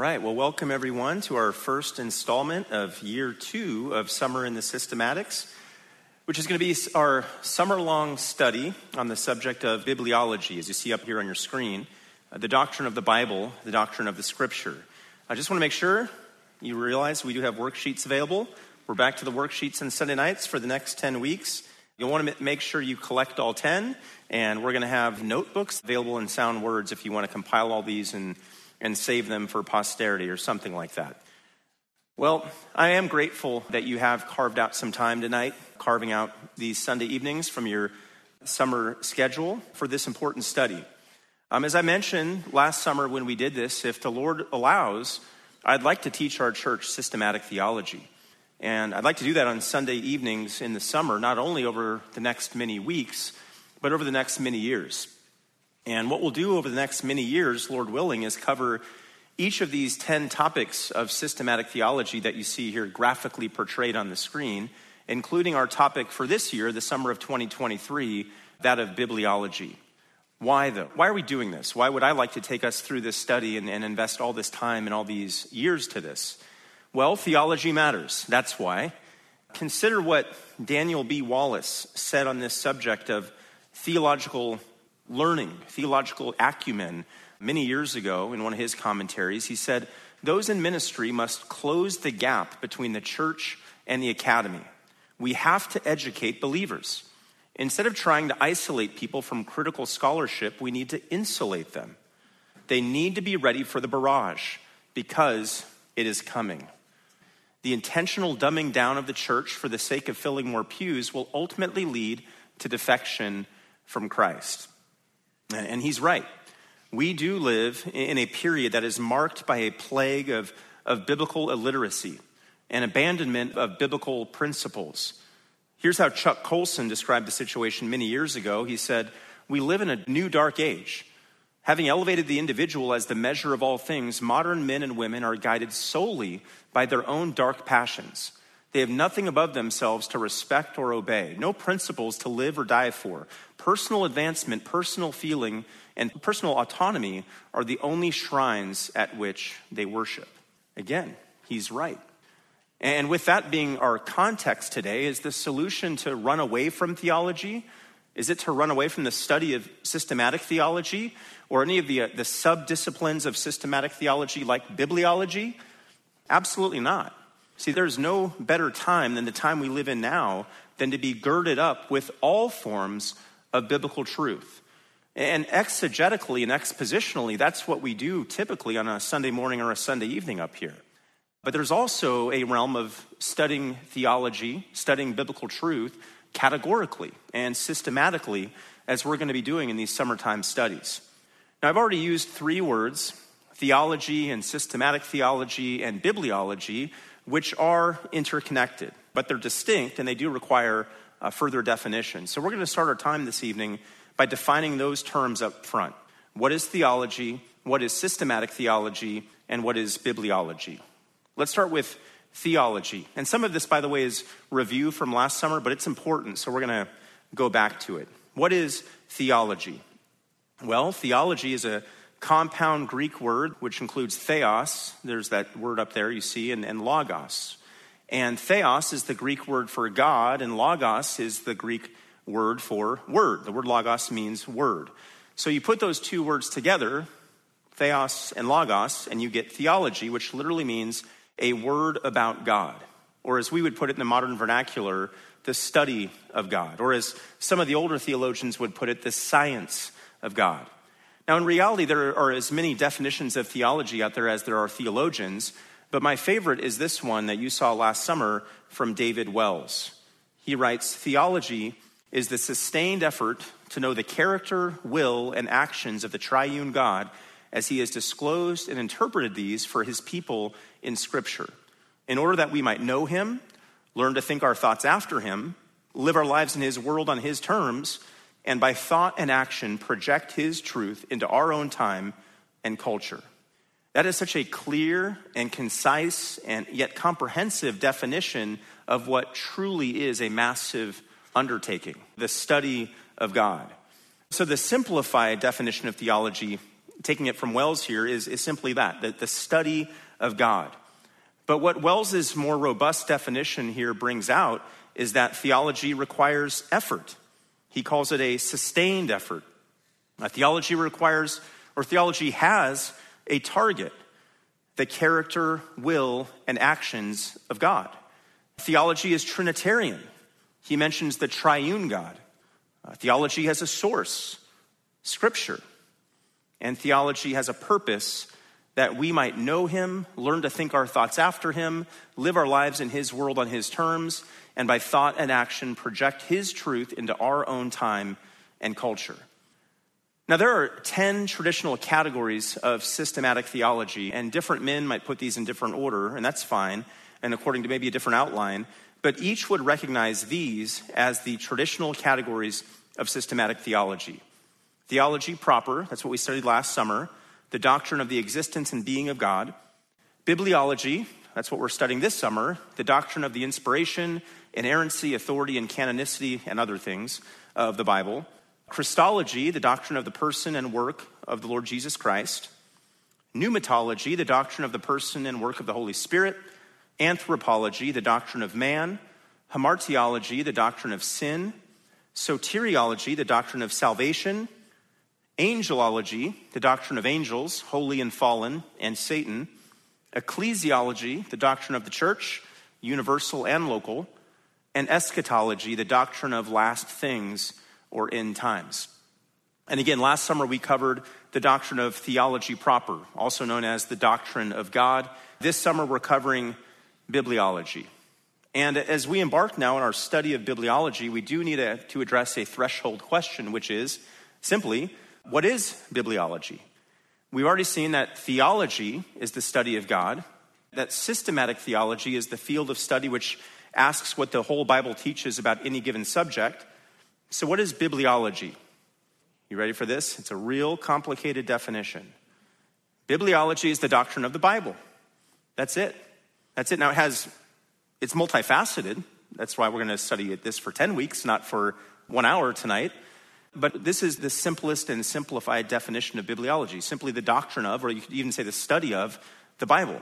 right, well, welcome everyone to our first installment of year two of Summer in the Systematics, which is going to be our summer long study on the subject of bibliology, as you see up here on your screen, uh, the doctrine of the Bible, the doctrine of the Scripture. I just want to make sure you realize we do have worksheets available. We're back to the worksheets on Sunday nights for the next 10 weeks. You'll want to make sure you collect all 10, and we're going to have notebooks available in sound words if you want to compile all these and and save them for posterity or something like that. Well, I am grateful that you have carved out some time tonight, carving out these Sunday evenings from your summer schedule for this important study. Um, as I mentioned last summer when we did this, if the Lord allows, I'd like to teach our church systematic theology. And I'd like to do that on Sunday evenings in the summer, not only over the next many weeks, but over the next many years. And what we'll do over the next many years, Lord willing, is cover each of these 10 topics of systematic theology that you see here graphically portrayed on the screen, including our topic for this year, the summer of 2023, that of bibliology. Why, though? Why are we doing this? Why would I like to take us through this study and, and invest all this time and all these years to this? Well, theology matters. That's why. Consider what Daniel B. Wallace said on this subject of theological learning, theological acumen, many years ago in one of his commentaries. He said, Those in ministry must close the gap between the church and the academy. We have to educate believers. Instead of trying to isolate people from critical scholarship, we need to insulate them. They need to be ready for the barrage because it is coming. The intentional dumbing down of the church for the sake of filling more pews will ultimately lead to defection from Christ. And he's right. We do live in a period that is marked by a plague of, of biblical illiteracy and abandonment of biblical principles. Here's how Chuck Colson described the situation many years ago. He said, We live in a new dark age. Having elevated the individual as the measure of all things, modern men and women are guided solely by their own dark passions. They have nothing above themselves to respect or obey, no principles to live or die for. Personal advancement, personal feeling, and personal autonomy are the only shrines at which they worship. Again, he's right. And with that being our context today, is the solution to run away from theology? Is it to run away from the study of systematic theology or any of the, uh, the sub disciplines of systematic theology like bibliology? Absolutely not. See, there's no better time than the time we live in now than to be girded up with all forms of biblical truth. And exegetically and expositionally, that's what we do typically on a Sunday morning or a Sunday evening up here. But there's also a realm of studying theology, studying biblical truth categorically and systematically, as we're going to be doing in these summertime studies. Now, I've already used three words theology and systematic theology and bibliology which are interconnected, but they're distinct and they do require a further definition. So we're going to start our time this evening by defining those terms up front. What is theology? What is systematic theology? And what is bibliology? Let's start with theology. And some of this, by the way, is review from last summer, but it's important, so we're going to go back to it. What is theology? Well, theology is a compound Greek word, which includes theos. There's that word up there you see, and, and logos. And theos is the Greek word for God, and logos is the Greek word for word. The word logos means word. So you put those two words together, theos and logos, and you get theology, which literally means a word about God. Or as we would put it in the modern vernacular, the study of God. Or as some of the older theologians would put it, the science of God. Now, in reality, there are as many definitions of theology out there as there are theologians, but my favorite is this one that you saw last summer from David Wells. He writes Theology is the sustained effort to know the character, will, and actions of the triune God as he has disclosed and interpreted these for his people in Scripture, in order that we might know him, learn to think our thoughts after him, live our lives in his world on his terms, and by thought and action project his truth into our own time and culture. That is such a clear and concise and yet comprehensive definition of what truly is a massive undertaking the study of God. So, the simplified definition of theology taking it from Wells here, is, is simply that, that the study of God. But what Wells's more robust definition here brings out is that theology requires effort. He calls it a sustained effort. theology requires, or theology has, a target the character, will, and actions of God. Theology is Trinitarian. He mentions the triune God. Uh, theology has a source, Scripture. And theology has a purpose that we might know Him, learn to think our thoughts after Him, live our lives in His world on His terms, and by thought and action project His truth into our own time and culture. Now, there are 10 traditional categories of systematic theology, and different men might put these in different order, and that's fine, and according to maybe a different outline, but each would recognize these as the traditional categories of systematic theology. Theology proper, that's what we studied last summer, the doctrine of the existence and being of God. Bibliology, that's what we're studying this summer, the doctrine of the inspiration, inerrancy, authority, and canonicity, and other things of the Bible. Christology, the doctrine of the person and work of the Lord Jesus Christ. Pneumatology, the doctrine of the person and work of the Holy Spirit. Anthropology, the doctrine of man. Hamartiology, the doctrine of sin. Soteriology, the doctrine of salvation. Angelology, the doctrine of angels, holy and fallen, and Satan. Ecclesiology, the doctrine of the church, universal and local and eschatology, the doctrine of last things or end times. And again, last summer we covered the doctrine of theology proper, also known as the doctrine of God. This summer we're covering bibliology. And as we embark now on our study of bibliology, we do need to, to address a threshold question, which is simply, what is bibliology? We've already seen that theology is the study of God, that systematic theology is the field of study which asks what the whole Bible teaches about any given subject. So, what is bibliology? You ready for this? It's a real complicated definition. Bibliology is the doctrine of the Bible. That's it. That's it. Now, it has, it's multifaceted. That's why we're going to study it this for 10 weeks, not for one hour tonight. But this is the simplest and simplified definition of bibliology simply the doctrine of, or you could even say the study of, the Bible.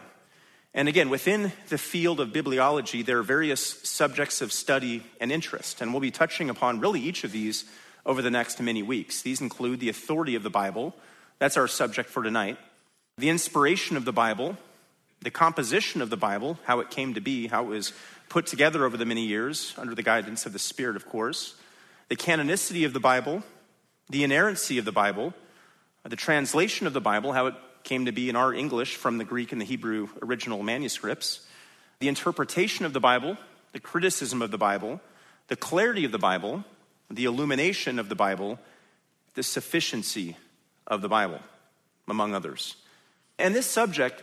And again, within the field of bibliology, there are various subjects of study and interest. And we'll be touching upon really each of these over the next many weeks. These include the authority of the Bible, that's our subject for tonight, the inspiration of the Bible, the composition of the Bible, how it came to be, how it was put together over the many years under the guidance of the Spirit, of course, the canonicity of the Bible, the inerrancy of the Bible, the translation of the Bible, how it came to be in our English from the Greek and the Hebrew original manuscripts, the interpretation of the Bible, the criticism of the Bible, the clarity of the Bible, the illumination of the Bible, the sufficiency of the Bible, among others. And this subject,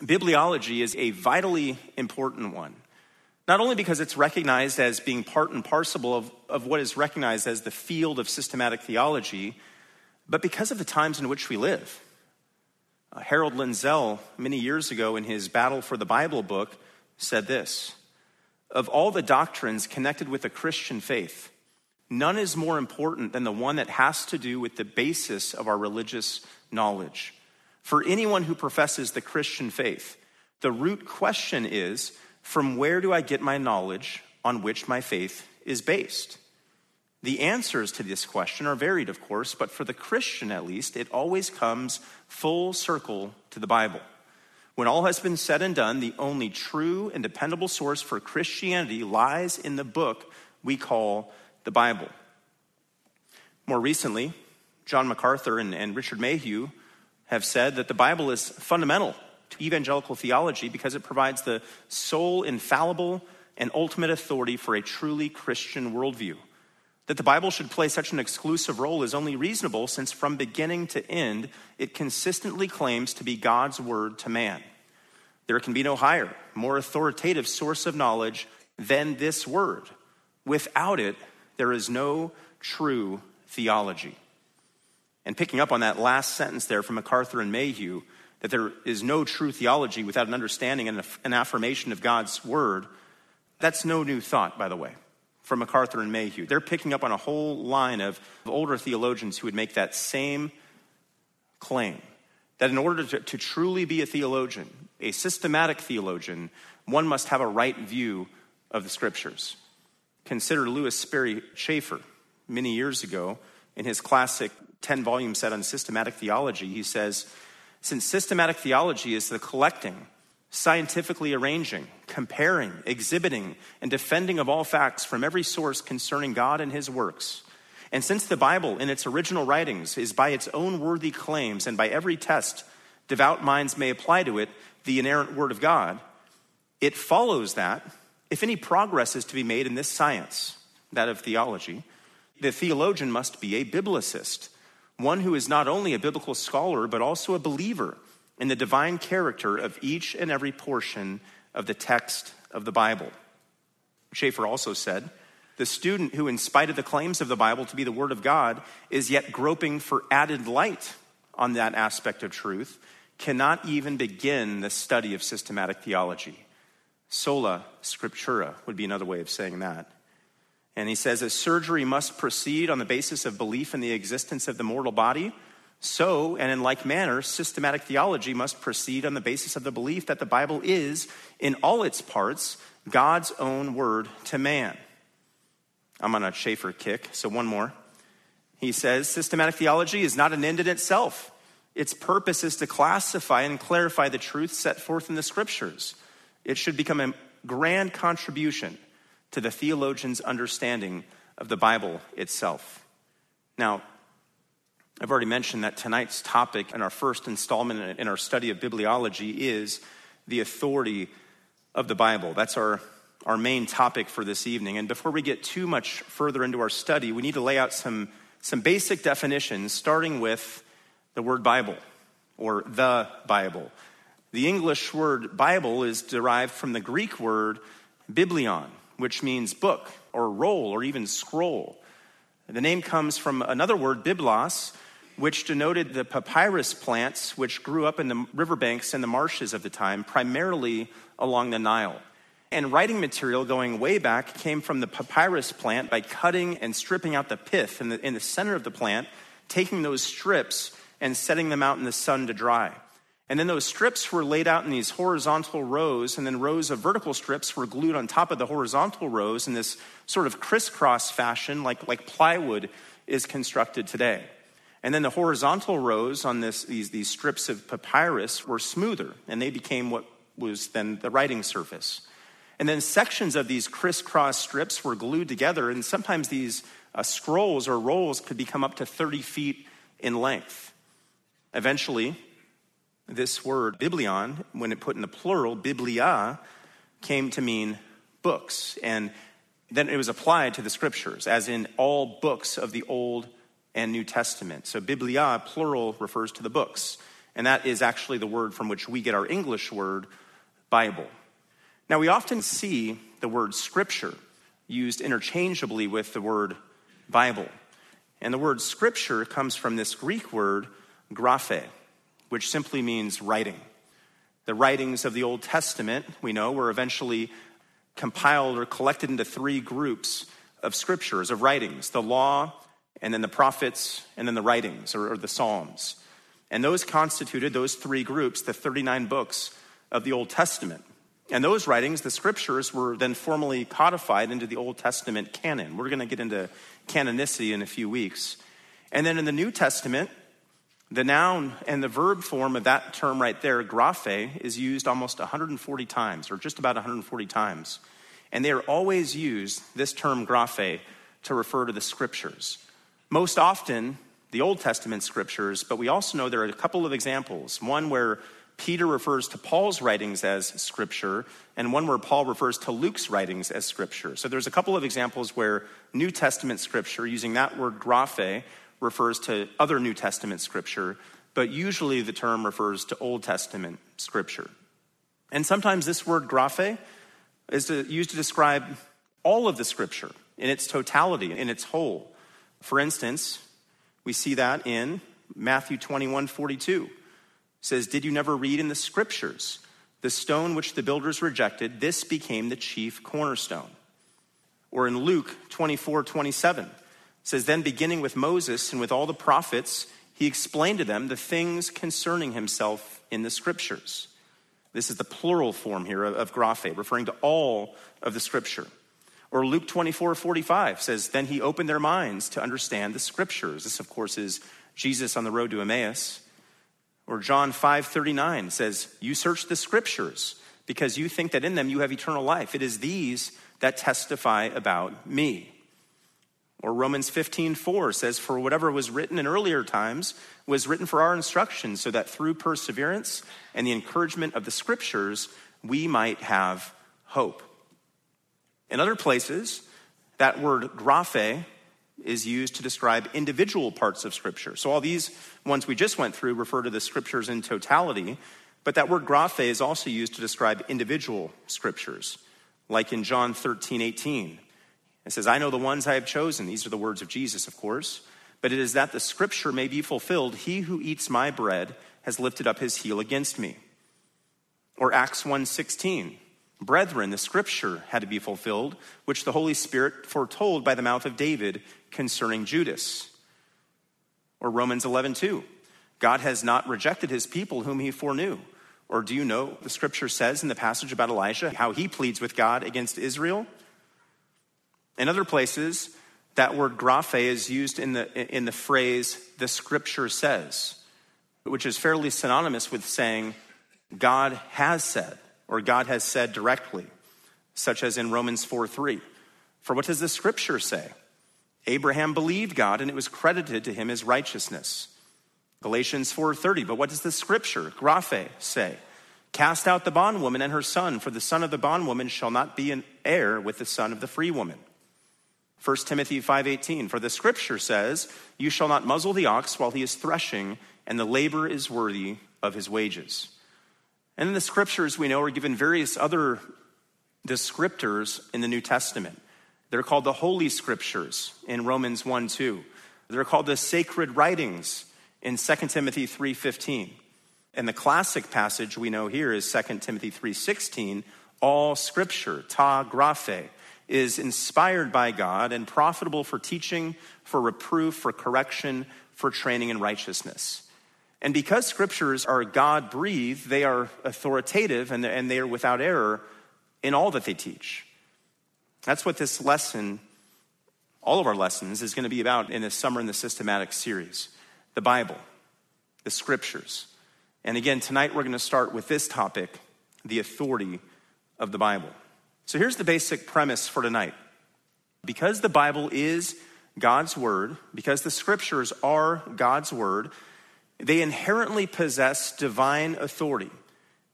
bibliology, is a vitally important one. Not only because it's recognized as being part and parcel of, of what is recognized as the field of systematic theology, but because of the times in which we live. Uh, Harold Lindsell, many years ago in his Battle for the Bible book, said this Of all the doctrines connected with the Christian faith, none is more important than the one that has to do with the basis of our religious knowledge. For anyone who professes the Christian faith, the root question is from where do I get my knowledge on which my faith is based? The answers to this question are varied, of course, but for the Christian at least, it always comes full circle to the Bible. When all has been said and done, the only true and dependable source for Christianity lies in the book we call the Bible. More recently, John MacArthur and, and Richard Mayhue have said that the Bible is fundamental to evangelical theology because it provides the sole infallible and ultimate authority for a truly Christian worldview. That the Bible should play such an exclusive role is only reasonable since from beginning to end, it consistently claims to be God's word to man. There can be no higher, more authoritative source of knowledge than this word. Without it, there is no true theology. And picking up on that last sentence there from MacArthur and Mayhue, that there is no true theology without an understanding and an affirmation of God's word, that's no new thought, by the way from MacArthur and Mayhue. They're picking up on a whole line of older theologians who would make that same claim that in order to, to truly be a theologian, a systematic theologian, one must have a right view of the scriptures. Consider Lewis Sperry Chafer many years ago in his classic 10 volume set on systematic theology. He says, Since systematic theology is the collecting, scientifically arranging, comparing, exhibiting, and defending of all facts from every source concerning God and his works, and since the Bible, in its original writings, is by its own worthy claims and by every test devout minds may apply to it the inerrant Word of God, it follows that if any progress is to be made in this science, that of theology, the theologian must be a biblicist, one who is not only a biblical scholar, but also a believer in the divine character of each and every portion of the text of the Bible. Chafer also said, the student who, in spite of the claims of the Bible to be the Word of God, is yet groping for added light on that aspect of truth, cannot even begin the study of systematic theology. Sola scriptura would be another way of saying that. And he says, as surgery must proceed on the basis of belief in the existence of the mortal body, so, and in like manner, systematic theology must proceed on the basis of the belief that the Bible is, in all its parts, God's own word to man. I'm on a Chafer kick, so one more. He says, systematic theology is not an end in itself. Its purpose is to classify and clarify the truth set forth in the scriptures. It should become a grand contribution to the theologian's understanding of the Bible itself. Now, I've already mentioned that tonight's topic in our first installment in our study of bibliology is the authority of the Bible. That's our, our main topic for this evening. And before we get too much further into our study, we need to lay out some, some basic definitions, starting with the word Bible or the Bible. The English word Bible is derived from the Greek word biblion, which means book or roll or even scroll. The name comes from another word, biblos, which denoted the papyrus plants which grew up in the riverbanks and the marshes of the time, primarily along the Nile. And writing material going way back came from the papyrus plant by cutting and stripping out the pith in the, in the center of the plant, taking those strips and setting them out in the sun to dry. And then those strips were laid out in these horizontal rows, and then rows of vertical strips were glued on top of the horizontal rows in this sort of crisscross fashion, like, like plywood is constructed today. And then the horizontal rows on this, these, these strips of papyrus were smoother, and they became what was then the writing surface. And then sections of these crisscross strips were glued together, and sometimes these uh, scrolls or rolls could become up to 30 feet in length. Eventually, this word, biblion, when it put in the plural, biblia, came to mean books. And then it was applied to the scriptures, as in all books of the Old and New Testament. So, biblia, plural, refers to the books. And that is actually the word from which we get our English word, Bible. Now, we often see the word scripture used interchangeably with the word Bible. And the word scripture comes from this Greek word, graphe, which simply means writing. The writings of the Old Testament, we know, were eventually compiled or collected into three groups of scriptures, of writings the law, and then the prophets, and then the writings or, or the Psalms. And those constituted, those three groups, the 39 books of the Old Testament. And those writings, the scriptures, were then formally codified into the Old Testament canon. We're going to get into canonicity in a few weeks. And then in the New Testament, the noun and the verb form of that term right there, graphe, is used almost 140 times, or just about 140 times. And they are always used, this term graphe, to refer to the scriptures. Most often, the Old Testament scriptures, but we also know there are a couple of examples. One where Peter refers to Paul's writings as scripture, and one where Paul refers to Luke's writings as scripture. So there's a couple of examples where New Testament scripture, using that word graphe, refers to other New Testament scripture, but usually the term refers to Old Testament scripture. And sometimes this word graphe is used to describe all of the scripture in its totality, in its whole. For instance, we see that in Matthew 21 42. It says, Did you never read in the scriptures? The stone which the builders rejected, this became the chief cornerstone. Or in Luke 24 27, says, Then beginning with Moses and with all the prophets, he explained to them the things concerning himself in the scriptures. This is the plural form here of graphe, referring to all of the scripture. Or Luke 24 45 says, Then he opened their minds to understand the scriptures. This, of course, is Jesus on the road to Emmaus. Or John 5 39 says, You search the scriptures because you think that in them you have eternal life. It is these that testify about me. Or Romans 15, 4 says, For whatever was written in earlier times was written for our instruction, so that through perseverance and the encouragement of the scriptures, we might have hope. In other places, that word graphe is used to describe individual parts of scripture. So all these ones we just went through refer to the scriptures in totality, but that word graphe is also used to describe individual scriptures, like in John 13, 18. It says, I know the ones I have chosen. These are the words of Jesus, of course. But it is that the scripture may be fulfilled. He who eats my bread has lifted up his heel against me. Or Acts 1:16. Brethren, the scripture had to be fulfilled, which the Holy Spirit foretold by the mouth of David concerning Judas. Or Romans 11:2. God has not rejected his people whom he foreknew. Or do you know the scripture says in the passage about Elijah how he pleads with God against Israel? In other places, that word graphe is used in the, in the phrase, the scripture says, which is fairly synonymous with saying, God has said, or God has said directly, such as in Romans 4 3. For what does the scripture say? Abraham believed God and it was credited to him as righteousness. Galatians 4:30. But what does the scripture, graphe, say? Cast out the bondwoman and her son, for the son of the bondwoman shall not be an heir with the son of the free woman. 1 Timothy 5:18 For the scripture says, you shall not muzzle the ox while he is threshing, and the labor is worthy of his wages. And in the scriptures we know are given various other descriptors in the New Testament. They're called the holy scriptures in Romans 1 2. They're called the sacred writings in 2 Timothy 3:15. And the classic passage we know here is 2 Timothy 3:16, all scripture, ta graphe, is inspired by God and profitable for teaching, for reproof, for correction, for training in righteousness. And because scriptures are God breathed, they are authoritative and they are without error in all that they teach. That's what this lesson, all of our lessons, is going to be about in this Summer in the Systematic series the Bible, the scriptures. And again, tonight we're going to start with this topic the authority of the Bible. So here's the basic premise for tonight. Because the Bible is God's word, because the scriptures are God's word, they inherently possess divine authority.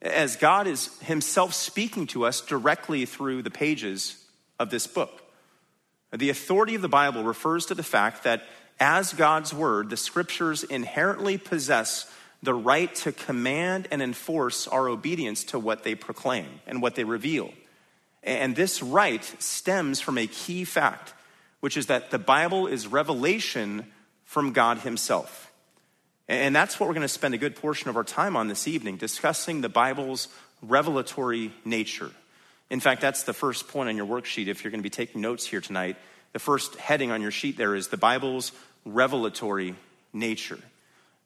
As God is himself speaking to us directly through the pages of this book. The authority of the Bible refers to the fact that as God's word, the scriptures inherently possess the right to command and enforce our obedience to what they proclaim and what they reveal. And this right stems from a key fact, which is that the Bible is revelation from God Himself. And that's what we're going to spend a good portion of our time on this evening, discussing the Bible's revelatory nature. In fact, that's the first point on your worksheet if you're going to be taking notes here tonight. The first heading on your sheet there is the Bible's revelatory nature.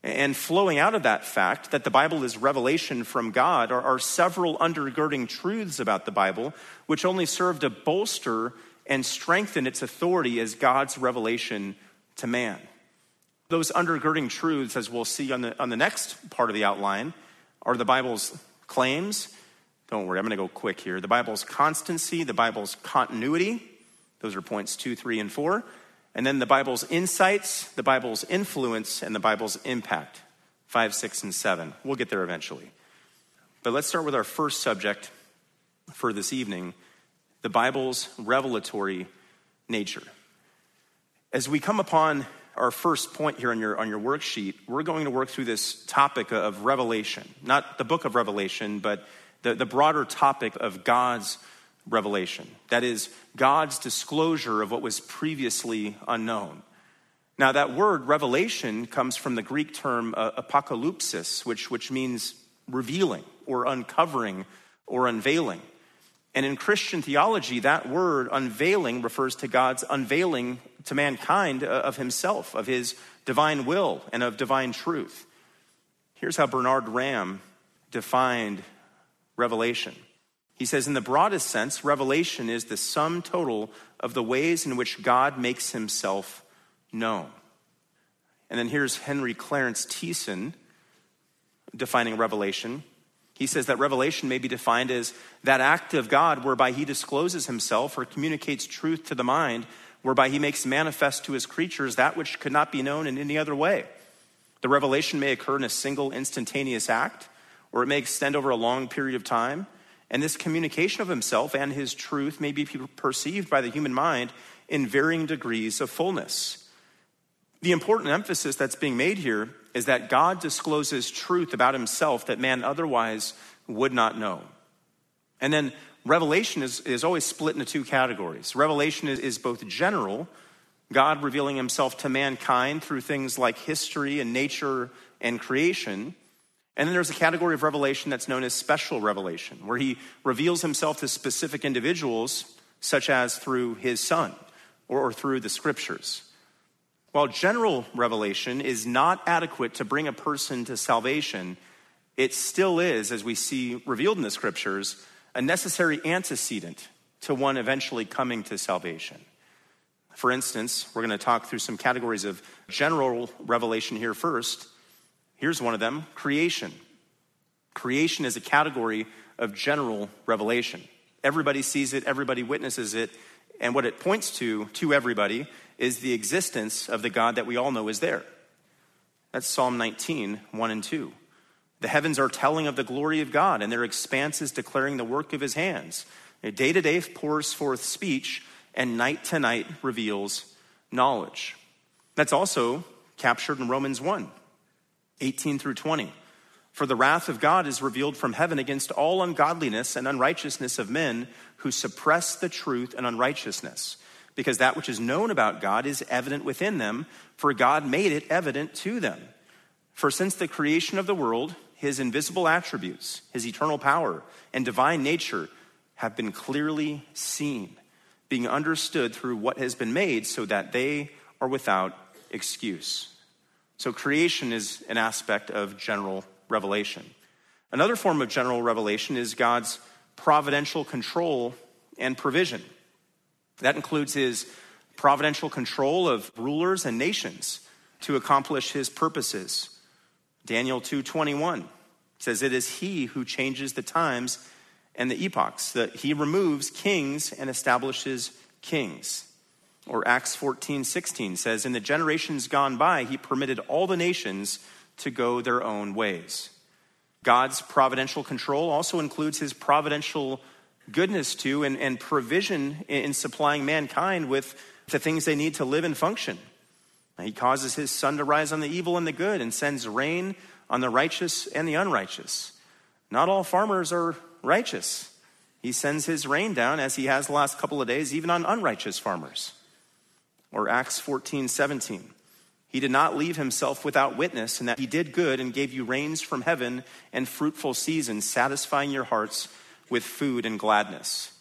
And flowing out of that fact that the Bible is revelation from God are, are, several undergirding truths about the Bible, which only serve to bolster and strengthen its authority as God's revelation to man. Those undergirding truths, as we'll see on the, on the next part of the outline, are the Bible's claims. Don't worry, I'm going to go quick here. The Bible's constancy, the Bible's continuity. Those are points two, three, and four. And then the Bible's insights, the Bible's influence, and the Bible's impact. Five, six, and seven. We'll get there eventually. But let's start with our first subject for this evening the Bible's revelatory nature. As we come upon our first point here on your, on your worksheet, we're going to work through this topic of revelation. Not the book of Revelation, but the, the broader topic of God's revelation. That is, God's disclosure of what was previously unknown. Now, that word revelation comes from the Greek term uh, which, which means revealing or uncovering or unveiling. And in Christian theology, that word unveiling refers to God's unveiling to mankind of himself, of his divine will, and of divine truth. Here's how Bernard Ramm defined revelation. He says, in the broadest sense, revelation is the sum total of the ways in which God makes himself known. And then here's Henry Clarence Thiessen defining revelation. He says that revelation may be defined as that act of God whereby he discloses himself or communicates truth to the mind, whereby he makes manifest to his creatures that which could not be known in any other way. The revelation may occur in a single instantaneous act, or it may extend over a long period of time. And this communication of himself and his truth may be perceived by the human mind in varying degrees of fullness. The important emphasis that's being made here is that God discloses truth about himself that man otherwise would not know. And then revelation is, is always split into two categories. Revelation is, is both general, God revealing himself to mankind through things like history and nature and creation. And then there's a category of revelation that's known as special revelation, where he reveals himself to specific individuals, such as through his son or, or through the scriptures. While general revelation is not adequate to bring a person to salvation, it still is, as we see revealed in the scriptures, a necessary antecedent to one eventually coming to salvation. For instance, we're going to talk through some categories of general revelation here first. Here's one of them creation. Creation is a category of general revelation. Everybody sees it, everybody witnesses it, and what it points to, to everybody, is the existence of the God that we all know is there. That's Psalm 19, 1 and 2. The heavens are telling of the glory of God, and their expanse is declaring the work of his hands. Day to day pours forth speech, and night to night reveals knowledge. That's also captured in Romans 1, 18 through 20. For the wrath of God is revealed from heaven against all ungodliness and unrighteousness of men who suppress the truth and unrighteousness, because that which is known about God is evident within them, for God made it evident to them. For since the creation of the world, his invisible attributes, his eternal power, and divine nature have been clearly seen, being understood through what has been made, so that they are without excuse. So, creation is an aspect of general revelation. Another form of general revelation is God's providential control and provision. That includes his providential control of rulers and nations to accomplish his purposes. Daniel 2:21 says it is he who changes the times and the epochs that he removes kings and establishes kings. Or Acts 14:16 says in the generations gone by he permitted all the nations to go their own ways. God's providential control also includes his providential goodness to and, and provision in supplying mankind with the things they need to live and function. He causes his sun to rise on the evil and the good and sends rain on the righteous and the unrighteous. Not all farmers are righteous. He sends his rain down, as he has the last couple of days, even on unrighteous farmers. Or Acts 14 17. He did not leave himself without witness, and that he did good and gave you rains from heaven and fruitful seasons, satisfying your hearts with food and gladness.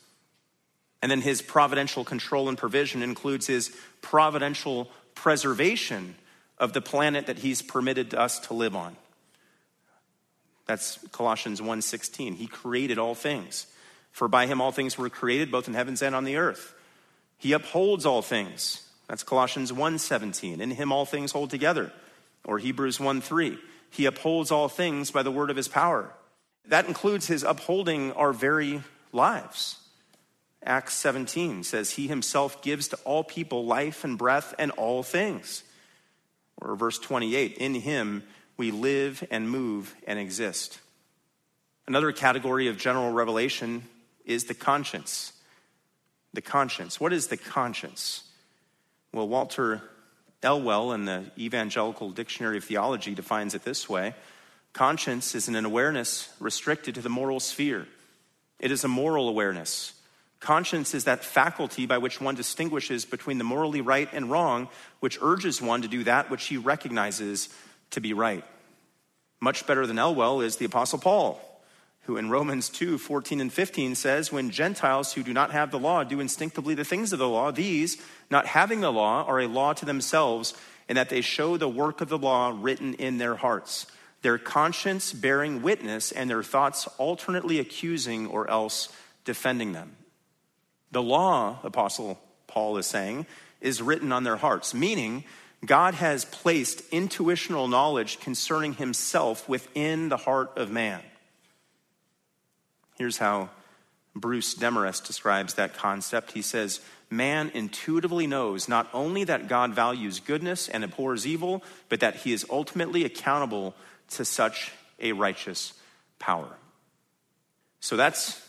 And then his providential control and provision includes his providential preservation of the planet that he's permitted us to live on. That's Colossians 1:16. He created all things. For by him all things were created both in heavens and on the earth. He upholds all things that's Colossians 1:17. In him all things hold together. Or Hebrews 1:3. He upholds all things by the word of his power. That includes his upholding our very lives. Acts 17 says he himself gives to all people life and breath and all things. Or verse 28, in him we live and move and exist. Another category of general revelation is the conscience. The conscience. What is the conscience? Well, Walter Elwell in the Evangelical Dictionary of Theology defines it this way Conscience is an awareness restricted to the moral sphere, it is a moral awareness. Conscience is that faculty by which one distinguishes between the morally right and wrong, which urges one to do that which he recognizes to be right. Much better than Elwell is the Apostle Paul, who in Romans 2 14 and 15 says, When Gentiles who do not have the law do instinctively the things of the law, these, not having the law, are a law to themselves, in that they show the work of the law written in their hearts, their conscience bearing witness, and their thoughts alternately accusing or else defending them. The law, Apostle Paul is saying, is written on their hearts, meaning God has placed intuitional knowledge concerning himself within the heart of man. Here's how Bruce Demarest describes that concept. He says, Man intuitively knows not only that God values goodness and abhors evil, but that he is ultimately accountable to such a righteous power. So that's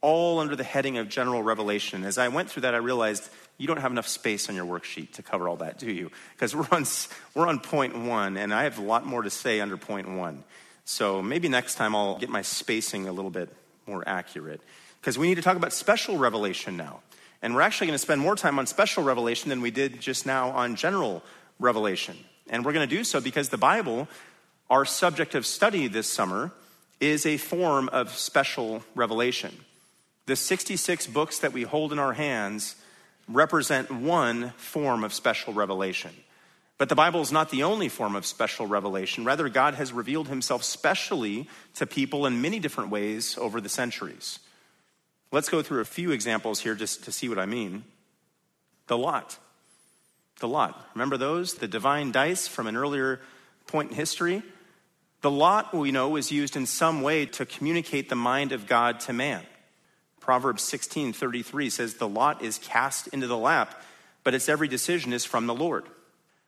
all under the heading of general revelation. As I went through that, I realized you don't have enough space on your worksheet to cover all that, do you? Because we're on, we're on point one, and I have a lot more to say under point one. So maybe next time I'll get my spacing a little bit more accurate. Because we need to talk about special revelation now. And we're actually going to spend more time on special revelation than we did just now on general revelation. And we're going to do so because the Bible, our subject of study this summer, is a form of special revelation. The 66 books that we hold in our hands represent one form of special revelation. But the Bible is not the only form of special revelation. Rather, God has revealed himself specially to people in many different ways over the centuries. Let's go through a few examples here just to see what I mean. The lot. The lot. Remember those? The divine dice from an earlier point in history? The lot, we know, was used in some way to communicate the mind of God to man. Proverbs 16:33 says the lot is cast into the lap, but its every decision is from the Lord.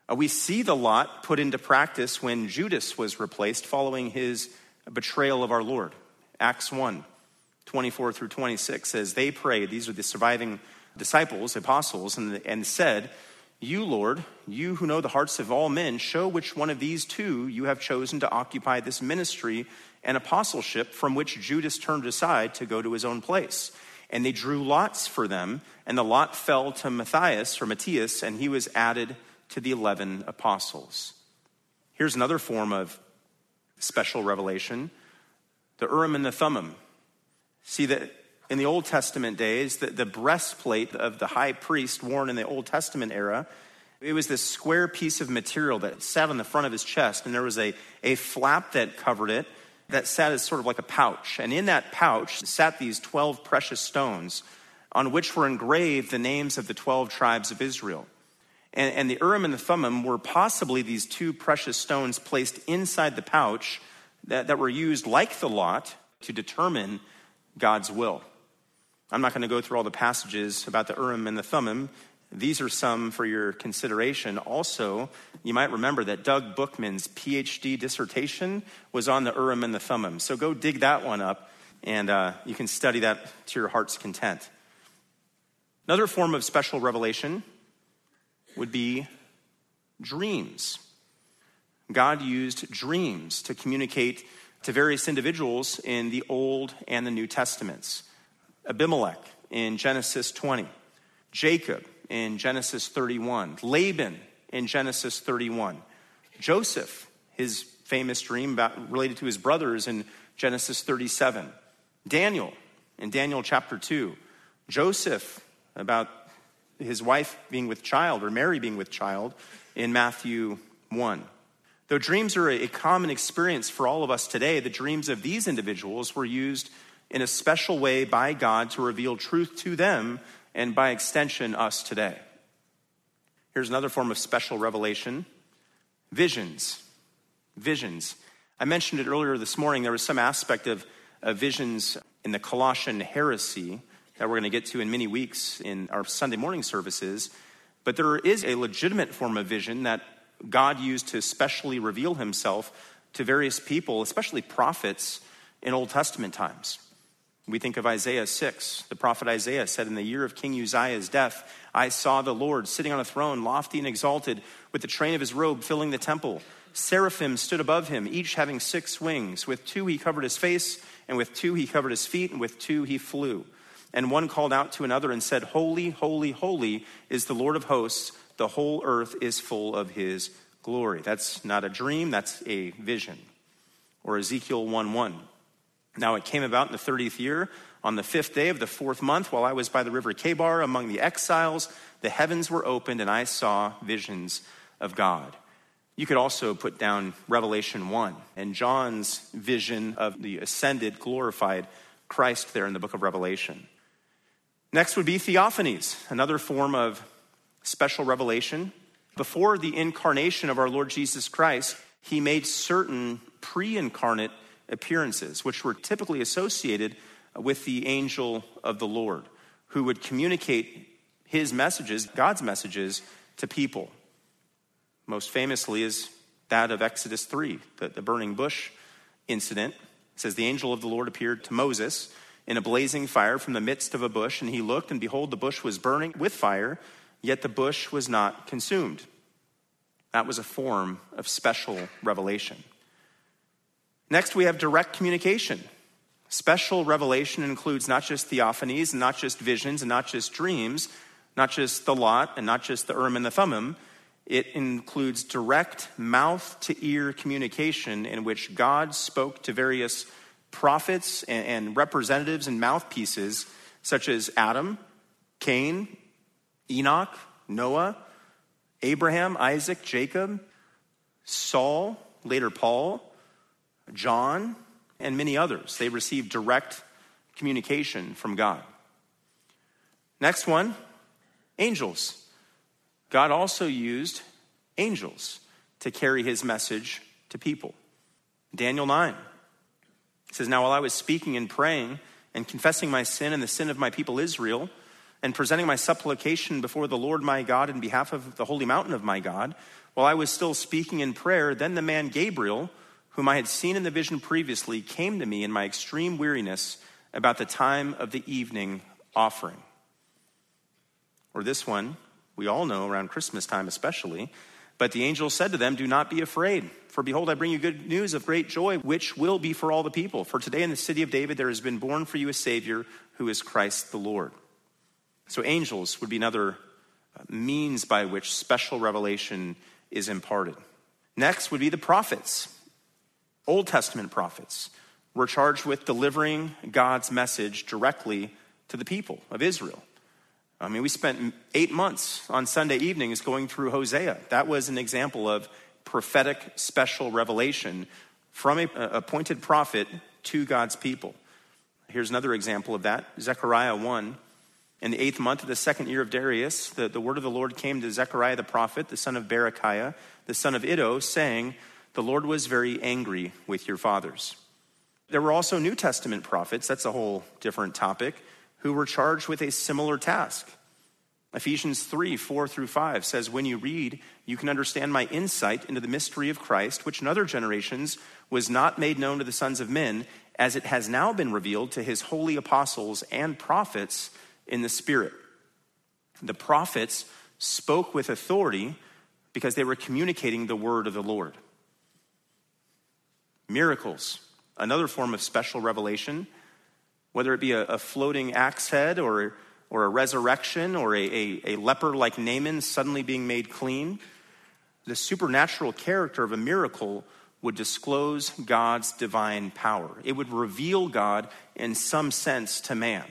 Uh, we see the lot put into practice when Judas was replaced following his betrayal of our Lord. Acts 1 24 through 26 says, They prayed, these are the surviving disciples, apostles, and, and said, You, Lord, you who know the hearts of all men, show which one of these two you have chosen to occupy this ministry and apostleship from which Judas turned aside to go to his own place. And they drew lots for them, and the lot fell to Matthias or Matthias, and he was added to the 11 apostles. Here's another form of special revelation the Urim and the Thummim. See that in the Old Testament days, the, the breastplate of the high priest worn in the Old Testament era, it was this square piece of material that sat on the front of his chest, and there was a, a flap that covered it that sat as sort of like a pouch. And in that pouch sat these 12 precious stones on which were engraved the names of the 12 tribes of Israel. And, and the Urim and the Thummim were possibly these two precious stones placed inside the pouch that, that were used, like the lot, to determine God's will. I'm not going to go through all the passages about the Urim and the Thummim. These are some for your consideration. Also, you might remember that Doug Bookman's PhD dissertation was on the Urim and the Thummim. So go dig that one up, and uh, you can study that to your heart's content. Another form of special revelation would be dreams. God used dreams to communicate to various individuals in the Old and the New Testaments. Abimelech in Genesis 20, Jacob in Genesis 31, Laban in Genesis 31, Joseph, his famous dream about, related to his brothers in Genesis 37, Daniel in Daniel chapter 2, Joseph about his wife being with child or Mary being with child in Matthew 1. Though dreams are a common experience for all of us today, the dreams of these individuals were used in a special way by God to reveal truth to them and by extension, us today. Here's another form of special revelation visions. Visions. I mentioned it earlier this morning. There was some aspect of, of visions in the Colossian heresy that we're going to get to in many weeks in our Sunday morning services. But there is a legitimate form of vision that God used to specially reveal himself to various people, especially prophets, in Old Testament times. We think of Isaiah 6. The prophet Isaiah said, In the year of King Uzziah's death, I saw the Lord sitting on a throne, lofty and exalted, with the train of his robe filling the temple. Seraphim stood above him, each having six wings. With two he covered his face, and with two he covered his feet, and with two he flew. And one called out to another and said, Holy, holy, holy is the Lord of hosts. The whole earth is full of his glory. That's not a dream, that's a vision. Or Ezekiel 1 1. Now it came about in the 30th year, on the fifth day of the fourth month, while I was by the river Chebar among the exiles, the heavens were opened, and I saw visions of God. You could also put down Revelation 1 and John's vision of the ascended, glorified Christ there in the book of Revelation. Next would be theophanies, another form of special revelation. Before the incarnation of our Lord Jesus Christ, he made certain pre incarnate appearances, which were typically associated with the angel of the Lord, who would communicate his messages, God's messages, to people. Most famously is that of Exodus 3, the, the burning bush incident. It says, The angel of the Lord appeared to Moses in a blazing fire from the midst of a bush, and he looked, and behold, the bush was burning with fire, yet the bush was not consumed. That was a form of special revelation. Next, we have direct communication. Special revelation includes not just theophanies, and not just visions, and not just dreams, not just the lot, and not just the Urim and the Thummim. It includes direct mouth to ear communication in which God spoke to various prophets and, and representatives and mouthpieces, such as Adam, Cain, Enoch, Noah, Abraham, Isaac, Jacob, Saul, later Paul, John, and many others. They received direct communication from God. Next one angels. God also used angels to carry his message to people. Daniel 9 says, Now while I was speaking and praying and confessing my sin and the sin of my people Israel, and presenting my supplication before the Lord my God in behalf of the holy mountain of my God, while I was still speaking in prayer, then the man Gabriel, whom I had seen in the vision previously, came to me in my extreme weariness about the time of the evening offering. Or this one, we all know around Christmas time especially. But the angel said to them, Do not be afraid, for behold, I bring you good news of great joy, which will be for all the people. For today in the city of David there has been born for you a Savior who is Christ the Lord. So, angels would be another uh, means by which special revelation is imparted. Next would be the prophets. Old Testament prophets were charged with delivering God's message directly to the people of Israel. I mean, we spent eight months on Sunday evenings going through Hosea. That was an example of prophetic special revelation from a appointed prophet to God's people. Here's another example of that Zechariah 1. In the eighth month of the second year of Darius, the, the word of the Lord came to Zechariah the prophet, the son of Berechiah, the son of Iddo, saying, The Lord was very angry with your fathers. There were also New Testament prophets, that's a whole different topic who were charged with a similar task. Ephesians 3 4 through 5 says, When you read, you can understand my insight into the mystery of Christ, which in other generations was not made known to the sons of men, as it has now been revealed to his holy apostles and prophets in the Spirit. The prophets spoke with authority because they were communicating the word of the Lord. Miracles, another form of special revelation whether it be a, a floating axe head or, or a resurrection or a, a, a leper like Naaman suddenly being made clean. The supernatural character of a miracle would disclose God's divine power. It would reveal God in some sense to man.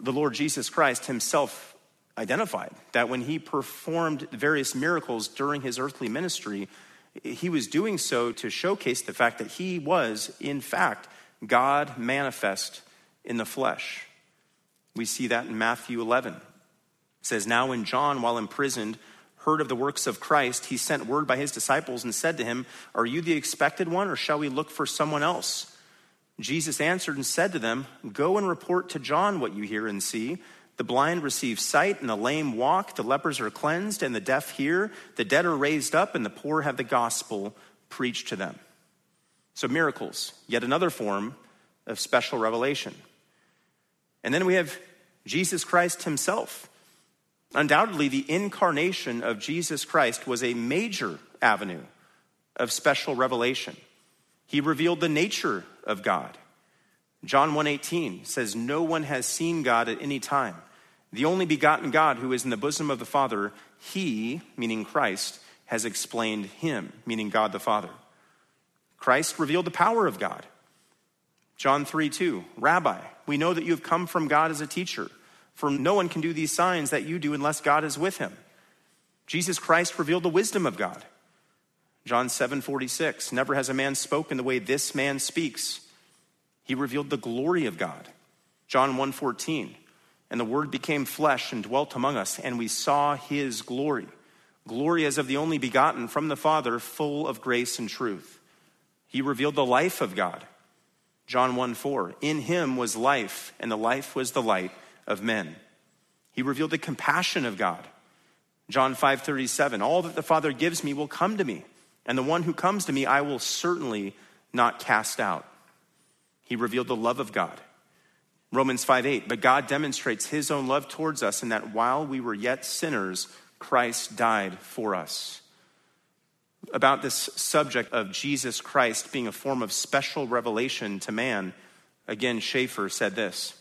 The Lord Jesus Christ himself identified that when he performed various miracles during his earthly ministry, he was doing so to showcase the fact that he was, in fact, God manifest in the flesh. We see that in Matthew 11. It says, Now when John, while imprisoned, heard of the works of Christ, he sent word by his disciples and said to him, Are you the expected one, or shall we look for someone else? Jesus answered and said to them, Go and report to John what you hear and see. The blind receive sight, and the lame walk, the lepers are cleansed, and the deaf hear, the dead are raised up, and the poor have the gospel preached to them. So, miracles, yet another form of special revelation. And then we have Jesus Christ himself. Undoubtedly, the incarnation of Jesus Christ was a major avenue of special revelation. He revealed the nature of God. John 1:18 says no one has seen God at any time. The only begotten God who is in the bosom of the Father, he, meaning Christ, has explained him, meaning God the Father. Christ revealed the power of God. John 3 2, Rabbi, we know that you have come from God as a teacher, for no one can do these signs that you do unless God is with him. Jesus Christ revealed the wisdom of God. John 7 46, never has a man spoken the way this man speaks. He revealed the glory of God. John 1 14, and the word became flesh and dwelt among us, and we saw his glory. Glory as of the only begotten from the Father, full of grace and truth. He revealed the life of God. John 1 4. In him was life, and the life was the light of men. He revealed the compassion of God. John 5 37. All that the Father gives me will come to me, and the one who comes to me I will certainly not cast out. He revealed the love of God. Romans 5 8. But God demonstrates his own love towards us in that while we were yet sinners, Christ died for us about this subject of Jesus Christ being a form of special revelation to man, again, Chafer said this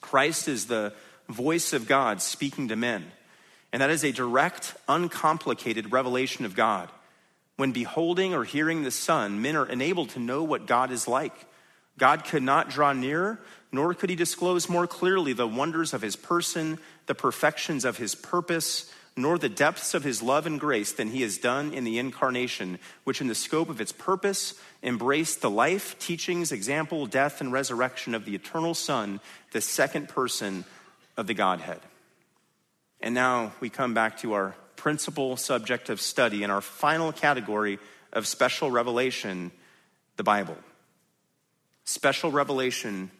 Christ is the voice of God speaking to men, and that is a direct, uncomplicated revelation of God. When beholding or hearing the Son, men are enabled to know what God is like. God could not draw nearer, nor could he disclose more clearly the wonders of his person, the perfections of his purpose, nor the depths of his love and grace than he has done in the incarnation, which in the scope of its purpose embraced the life, teachings, example, death, and resurrection of the eternal Son, the second person of the Godhead. And now we come back to our principal subject of study and our final category of special revelation the Bible. Special revelation,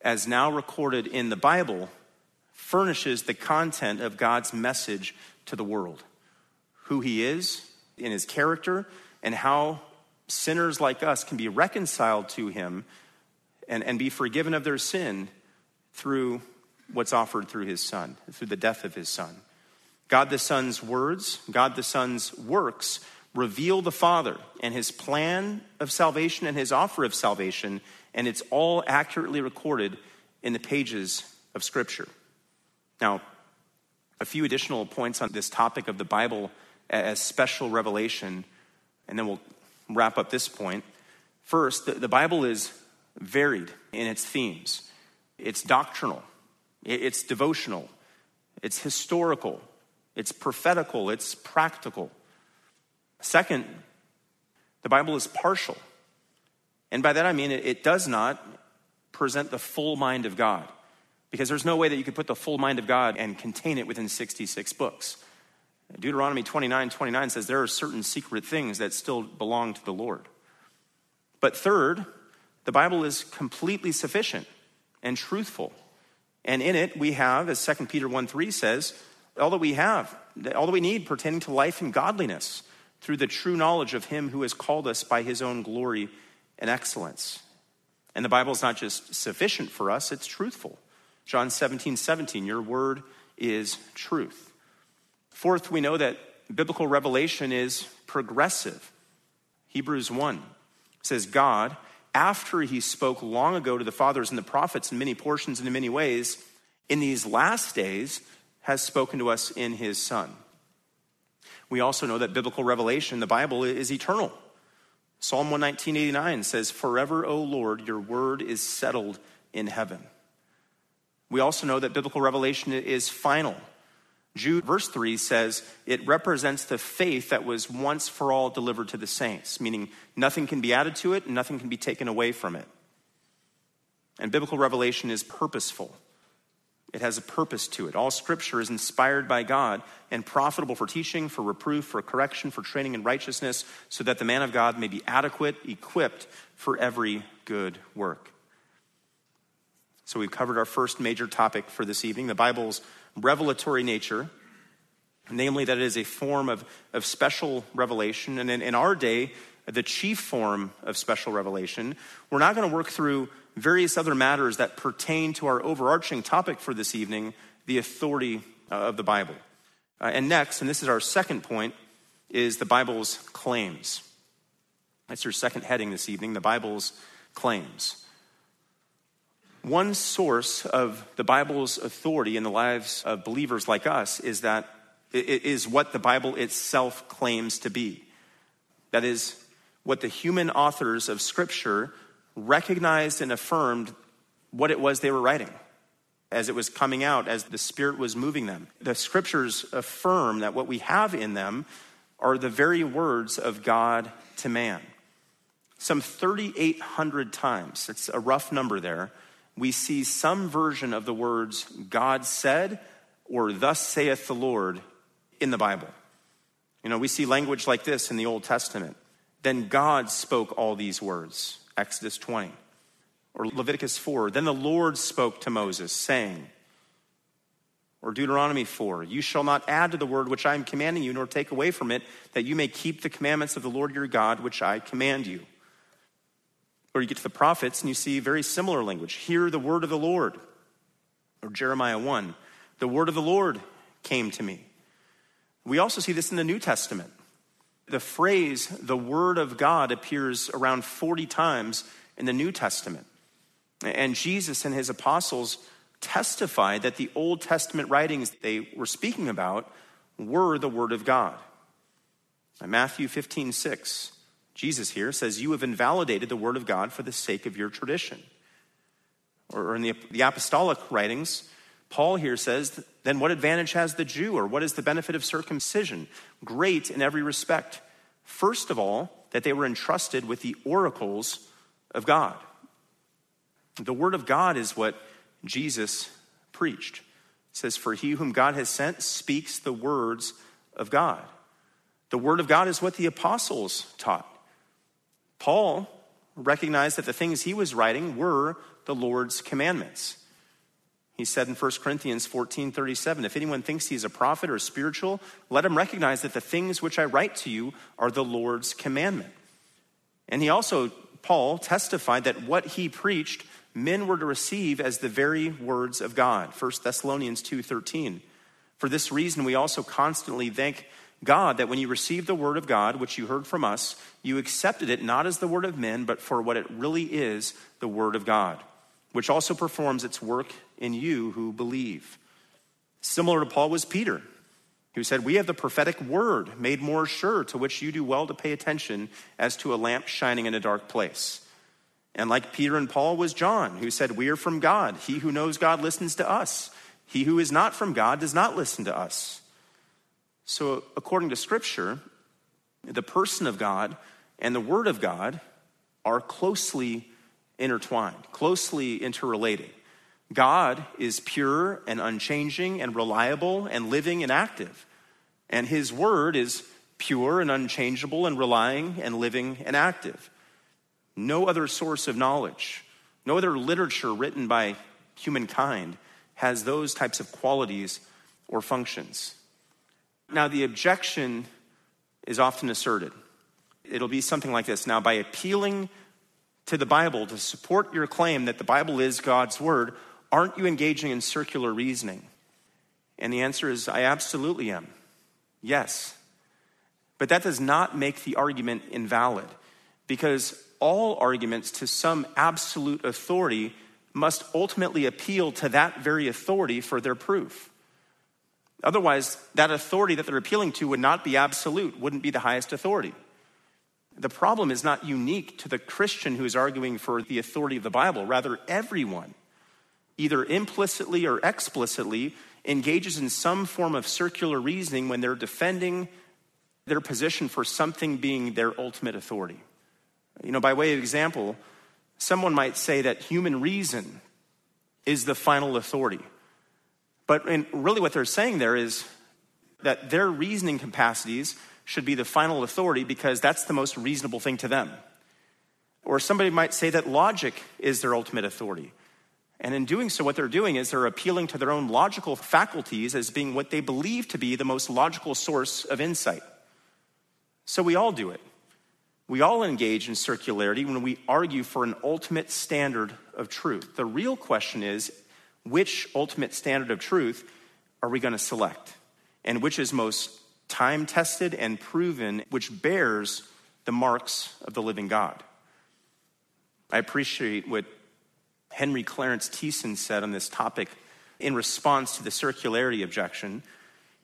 as now recorded in the Bible, furnishes the content of God's message to the world who he is in his character and how sinners like us can be reconciled to him and, and be forgiven of their sin through what's offered through his son, through the death of his son. God the Son's words, God the Son's works reveal the Father and his plan of salvation and his offer of salvation, and it's all accurately recorded in the pages of Scripture. Now, a few additional points on this topic of the Bible as special revelation, and then we'll wrap up this point. First, the, the Bible is varied in its themes. It's doctrinal, it's devotional, it's historical, it's prophetical, it's practical. Second, the Bible is partial. And by that I mean it, it does not present the full mind of God because there's no way that you could put the full mind of God and contain it within 66 books. Deuteronomy 29 29 says there are certain secret things that still belong to the Lord. But third, the Bible is completely sufficient and truthful. And in it, we have, as 2 Peter 1 3 says, all that we have, all that we need pertaining to life and godliness through the true knowledge of Him who has called us by His own glory and excellence. And the Bible is not just sufficient for us, it's truthful. John 17, 17, your word is truth. Fourth, we know that biblical revelation is progressive. Hebrews 1 says, God, after he spoke long ago to the fathers and the prophets in many portions and in many ways, in these last days has spoken to us in his Son. We also know that biblical revelation, the Bible, is eternal. Psalm 119.89 says, Forever, O Lord, your word is settled in heaven. We also know that biblical revelation is final. Jude, verse 3 says it represents the faith that was once for all delivered to the saints, meaning nothing can be added to it and nothing can be taken away from it. And biblical revelation is purposeful. It has a purpose to it. All scripture is inspired by God and profitable for teaching, for reproof, for correction, for training in righteousness, so that the man of God may be adequate, equipped for every good work. So we've covered our first major topic for this evening the Bible's revelatory nature, namely that it is a form of, of special revelation. And in, in our day, the chief form of special revelation. We're not going to work through various other matters that pertain to our overarching topic for this evening the authority uh, of the Bible. Uh, and next, and this is our second point, is the Bible's claims. That's your second heading this evening the Bible's claims. One source of the Bible's authority in the lives of believers like us is that it is what the Bible itself claims to be. That is, what the human authors of Scripture recognized and affirmed what it was they were writing as it was coming out, as the Spirit was moving them. The scriptures affirm that what we have in them are the very words of God to man. Some 3,800 times, it's a rough number there, we see some version of the words God said or thus saith the Lord in the Bible. You know, we see language like this in the Old Testament. Then God spoke all these words, Exodus 20. Or Leviticus 4. Then the Lord spoke to Moses, saying, or Deuteronomy 4, you shall not add to the word which I am commanding you, nor take away from it, that you may keep the commandments of the Lord your God, which I command you. Or you get to the prophets and you see very similar language. Hear the word of the Lord. Or Jeremiah 1, the word of the Lord came to me. We also see this in the New Testament. The phrase, the word of God, appears around 40 times in the New Testament. And Jesus and his apostles testified that the Old Testament writings they were speaking about were the Word of God. Matthew 15, 6, Jesus here says, You have invalidated the Word of God for the sake of your tradition. Or in the, the apostolic writings, Paul here says, Then what advantage has the Jew, or what is the benefit of circumcision? Great in every respect. First of all, that they were entrusted with the oracles of God. The Word of God is what Jesus preached. It says, For he whom God has sent speaks the words of God. The word of God is what the apostles taught. Paul recognized that the things he was writing were the Lord's commandments. He said in 1 Corinthians 14 37, If anyone thinks he is a prophet or spiritual, let him recognize that the things which I write to you are the Lord's commandment. And he also, Paul, testified that what he preached men were to receive as the very words of God. 1 Thessalonians 2:13. For this reason we also constantly thank God that when you received the word of God, which you heard from us, you accepted it not as the word of men, but for what it really is, the word of God, which also performs its work in you who believe. Similar to Paul was Peter, who said, We have the prophetic word made more sure, to which you do well to pay attention as to a lamp shining in a dark place. And like Peter and Paul was John, who said, We are from God. He who knows God listens to us. He who is not from God does not listen to us. So, according to Scripture, the person of God and the Word of God are closely intertwined, closely interrelated. God is pure and unchanging and reliable and living and active. And His Word is pure and unchangeable and relying and living and active. No other source of knowledge, no other literature written by humankind has those types of qualities or functions. Now, the objection is often asserted. It'll be something like this. Now, by appealing to the Bible to support your claim that the Bible is God's Word, aren't you engaging in circular reasoning? And the answer is I absolutely am. Yes. But that does not make the argument invalid because all arguments to some absolute authority must ultimately appeal to that very authority for their proof. Otherwise, that authority that they're appealing to would not be absolute, wouldn't be the highest authority. The problem is not unique to the Christian who is arguing for the authority of the Bible. Rather, everyone, either implicitly or explicitly, engages in some form of circular reasoning when they're defending their position for something being their ultimate authority. You know, by way of example, someone might say that human reason is the final authority. But really, what they're saying there is that their reasoning capacities should be the final authority because that's the most reasonable thing to them. Or somebody might say that logic is their ultimate authority. And in doing so, what they're doing is they're appealing to their own logical faculties as being what they believe to be the most logical source of insight. So we all do it. We all engage in circularity when we argue for an ultimate standard of truth. The real question is which ultimate standard of truth are we going to select? And which is most time tested and proven, which bears the marks of the living God? I appreciate what Henry Clarence Thiessen said on this topic in response to the circularity objection.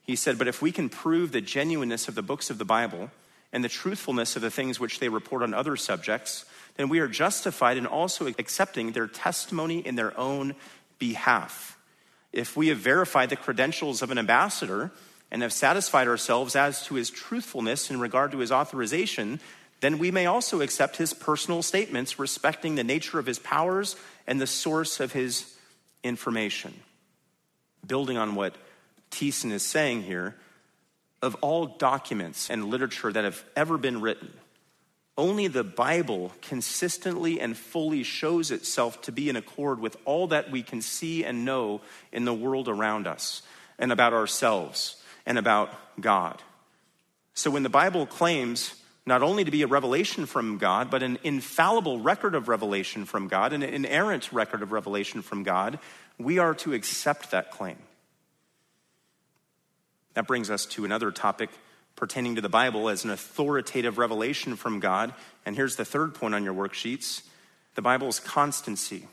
He said, But if we can prove the genuineness of the books of the Bible, and the truthfulness of the things which they report on other subjects, then we are justified in also accepting their testimony in their own behalf. If we have verified the credentials of an ambassador and have satisfied ourselves as to his truthfulness in regard to his authorization, then we may also accept his personal statements respecting the nature of his powers and the source of his information. Building on what Thiessen is saying here, of all documents and literature that have ever been written, only the Bible consistently and fully shows itself to be in accord with all that we can see and know in the world around us and about ourselves and about God. So when the Bible claims not only to be a revelation from God, but an infallible record of revelation from God, an inerrant record of revelation from God, we are to accept that claim. That brings us to another topic pertaining to the Bible as an authoritative revelation from God. And here's the third point on your worksheets the Bible's constancy.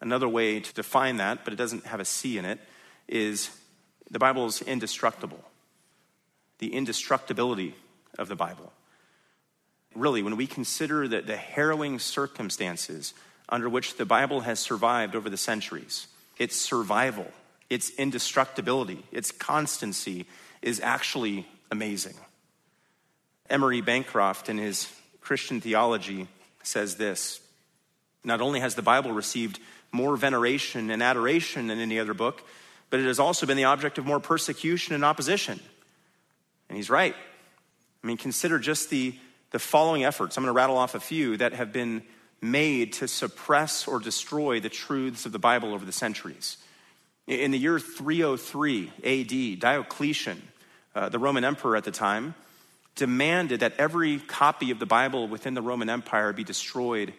Another way to define that, but it doesn't have a C in it, is the Bible is indestructible. The indestructibility of the Bible. Really, when we consider the, the harrowing circumstances under which the Bible has survived over the centuries, its survival, its indestructibility, its constancy, is actually amazing. Emery Bancroft, in his Christian theology, says this Not only has the Bible received more veneration and adoration than any other book, but it has also been the object of more persecution and opposition. And he's right. I mean, consider just the, the following efforts. I'm going to rattle off a few that have been made to suppress or destroy the truths of the Bible over the centuries. In the year 303 AD, Diocletian uh, the Roman emperor at the time, demanded that every copy of the Bible within the Roman Empire be destroyed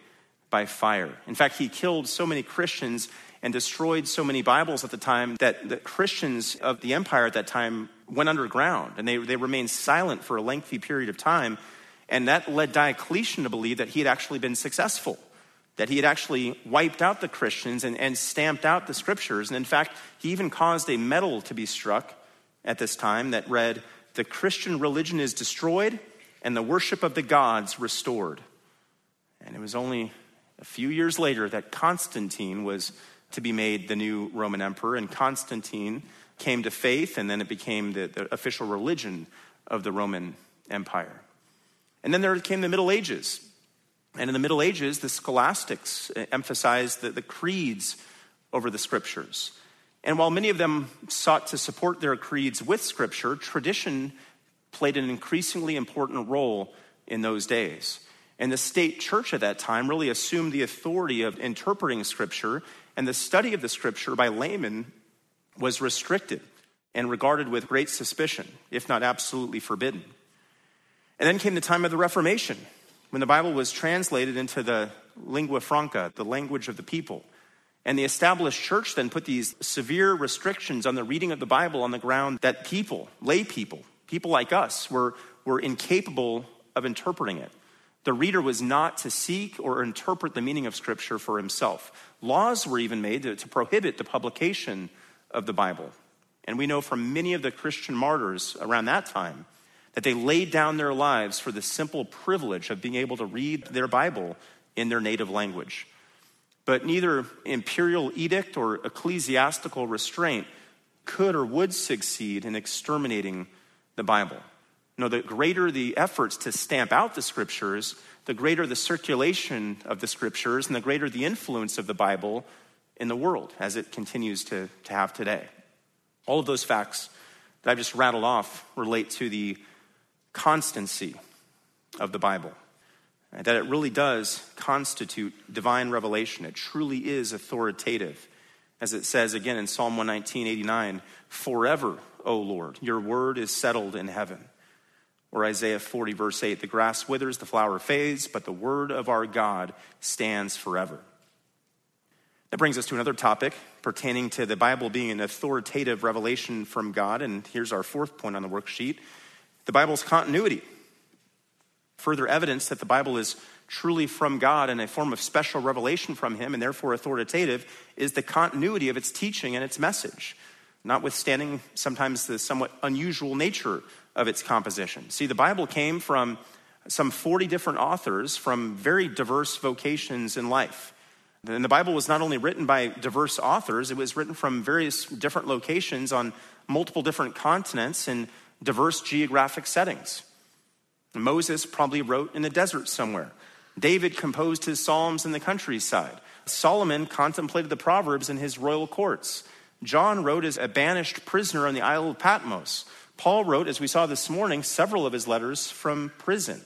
by fire. In fact, he killed so many Christians and destroyed so many Bibles at the time that the Christians of the empire at that time went underground and they, they remained silent for a lengthy period of time. And that led Diocletian to believe that he had actually been successful, that he had actually wiped out the Christians and, and stamped out the scriptures. And in fact, he even caused a medal to be struck at this time that read, The Christian religion is destroyed and the worship of the gods restored. And it was only a few years later that Constantine was to be made the new Roman emperor, and Constantine came to faith, and then it became the, the official religion of the Roman Empire. And then there came the Middle Ages. And in the Middle Ages, the scholastics emphasized the, the creeds over the scriptures. And while many of them sought to support their creeds with Scripture, tradition played an increasingly important role in those days. And the state church at that time really assumed the authority of interpreting Scripture, and the study of the Scripture by laymen was restricted and regarded with great suspicion, if not absolutely forbidden. And then came the time of the Reformation, when the Bible was translated into the lingua franca, the language of the people. And the established church then put these severe restrictions on the reading of the Bible on the ground that people, lay people, people like us, were, were incapable of interpreting it. The reader was not to seek or interpret the meaning of Scripture for himself. Laws were even made to, to prohibit the publication of the Bible. And we know from many of the Christian martyrs around that time that they laid down their lives for the simple privilege of being able to read their Bible in their native language. But neither imperial edict or ecclesiastical restraint could or would succeed in exterminating the Bible. No, the greater the efforts to stamp out the scriptures, the greater the circulation of the scriptures, and the greater the influence of the Bible in the world as it continues to, to have today. All of those facts that I've just rattled off relate to the constancy of the Bible that it really does constitute divine revelation. It truly is authoritative. As it says again in Psalm 119, 89, forever, O Lord, your word is settled in heaven. Or Isaiah 40, verse 8, the grass withers, the flower fades, but the word of our God stands forever. That brings us to another topic pertaining to the Bible being an authoritative revelation from God. And here's our fourth point on the worksheet the Bible's continuity. Further evidence that the Bible is truly from God and a form of special revelation from Him and therefore authoritative is the continuity of its teaching and its message, notwithstanding sometimes the somewhat unusual nature of its composition. See, the Bible came from some 40 different authors from very diverse vocations in life. And the Bible was not only written by diverse authors, it was written from various different locations on multiple different continents in diverse geographic settings. Moses probably wrote in the desert somewhere. David composed his Psalms in the countryside. Solomon contemplated the Proverbs in his royal courts. John wrote as a banished prisoner on the Isle of Patmos. Paul wrote, as we saw this morning, several of his letters from prison.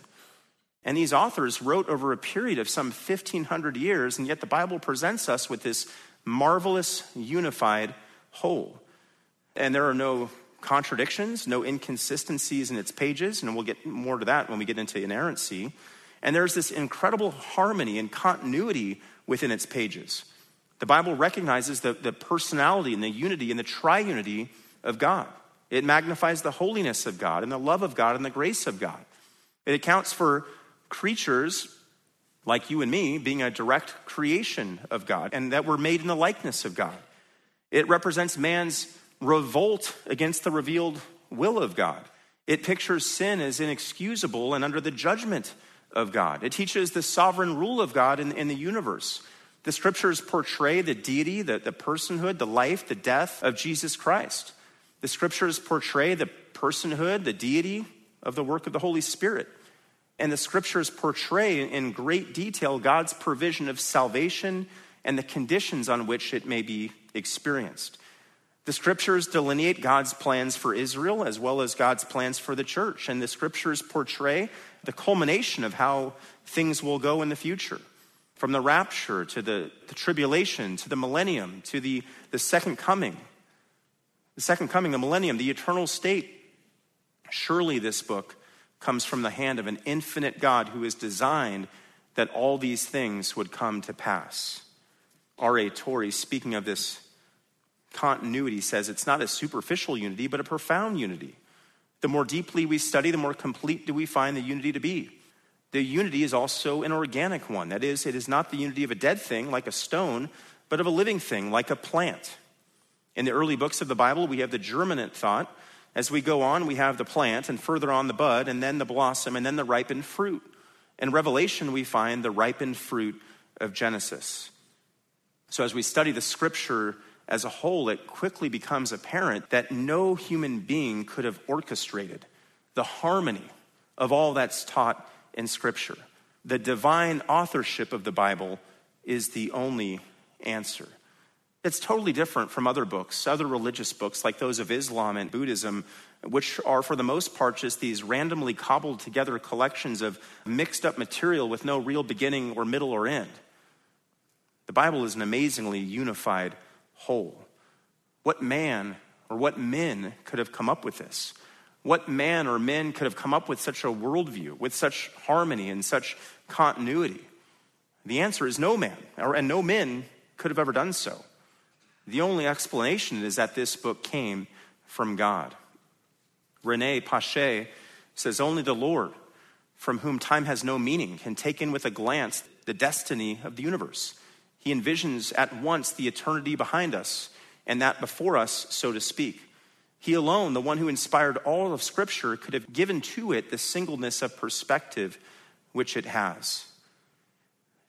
And these authors wrote over a period of some 1,500 years, and yet the Bible presents us with this marvelous, unified whole. And there are no contradictions, no inconsistencies in its pages, and we'll get more to that when we get into inerrancy. And there's this incredible harmony and continuity within its pages. The Bible recognizes the, the personality and the unity and the triunity of God. It magnifies the holiness of God and the love of God and the grace of God. It accounts for creatures like you and me being a direct creation of God and that we're made in the likeness of God. It represents man's revolt against the revealed will of God. It pictures sin as inexcusable and under the judgment of God. It teaches the sovereign rule of God in, in the universe. The scriptures portray the deity, the, the personhood, the life, the death of Jesus Christ. The scriptures portray the personhood, the deity of the work of the Holy Spirit. And the scriptures portray in great detail God's provision of salvation and the conditions on which it may be experienced. The scriptures delineate God's plans for Israel as well as God's plans for the church. And the scriptures portray the culmination of how things will go in the future. From the rapture to the, the tribulation to the millennium to the, the second coming. The second coming, the millennium, the eternal state. Surely this book comes from the hand of an infinite God who has designed that all these things would come to pass. R.A. Torrey, speaking of this continuity, says it's not a superficial unity, but a profound unity. The more deeply we study, the more complete do we find the unity to be. The unity is also an organic one. That is, it is not the unity of a dead thing like a stone, but of a living thing like a plant. In the early books of the Bible, we have the germinant thought, as we go on, we have the plant, and further on, the bud, and then the blossom, and then the ripened fruit. In Revelation, we find the ripened fruit of Genesis. So, as we study the scripture as a whole, it quickly becomes apparent that no human being could have orchestrated the harmony of all that's taught in scripture. The divine authorship of the Bible is the only answer. It's totally different from other books, other religious books like those of Islam and Buddhism, which are for the most part just these randomly cobbled together collections of mixed up material with no real beginning or middle or end. The Bible is an amazingly unified whole. What man or what men could have come up with this? What man or men could have come up with such a worldview, with such harmony and such continuity? The answer is no man, or, and no men could have ever done so. The only explanation is that this book came from God. Rene Pache says, Only the Lord, from whom time has no meaning, can take in with a glance the destiny of the universe. He envisions at once the eternity behind us and that before us, so to speak. He alone, the one who inspired all of Scripture, could have given to it the singleness of perspective which it has.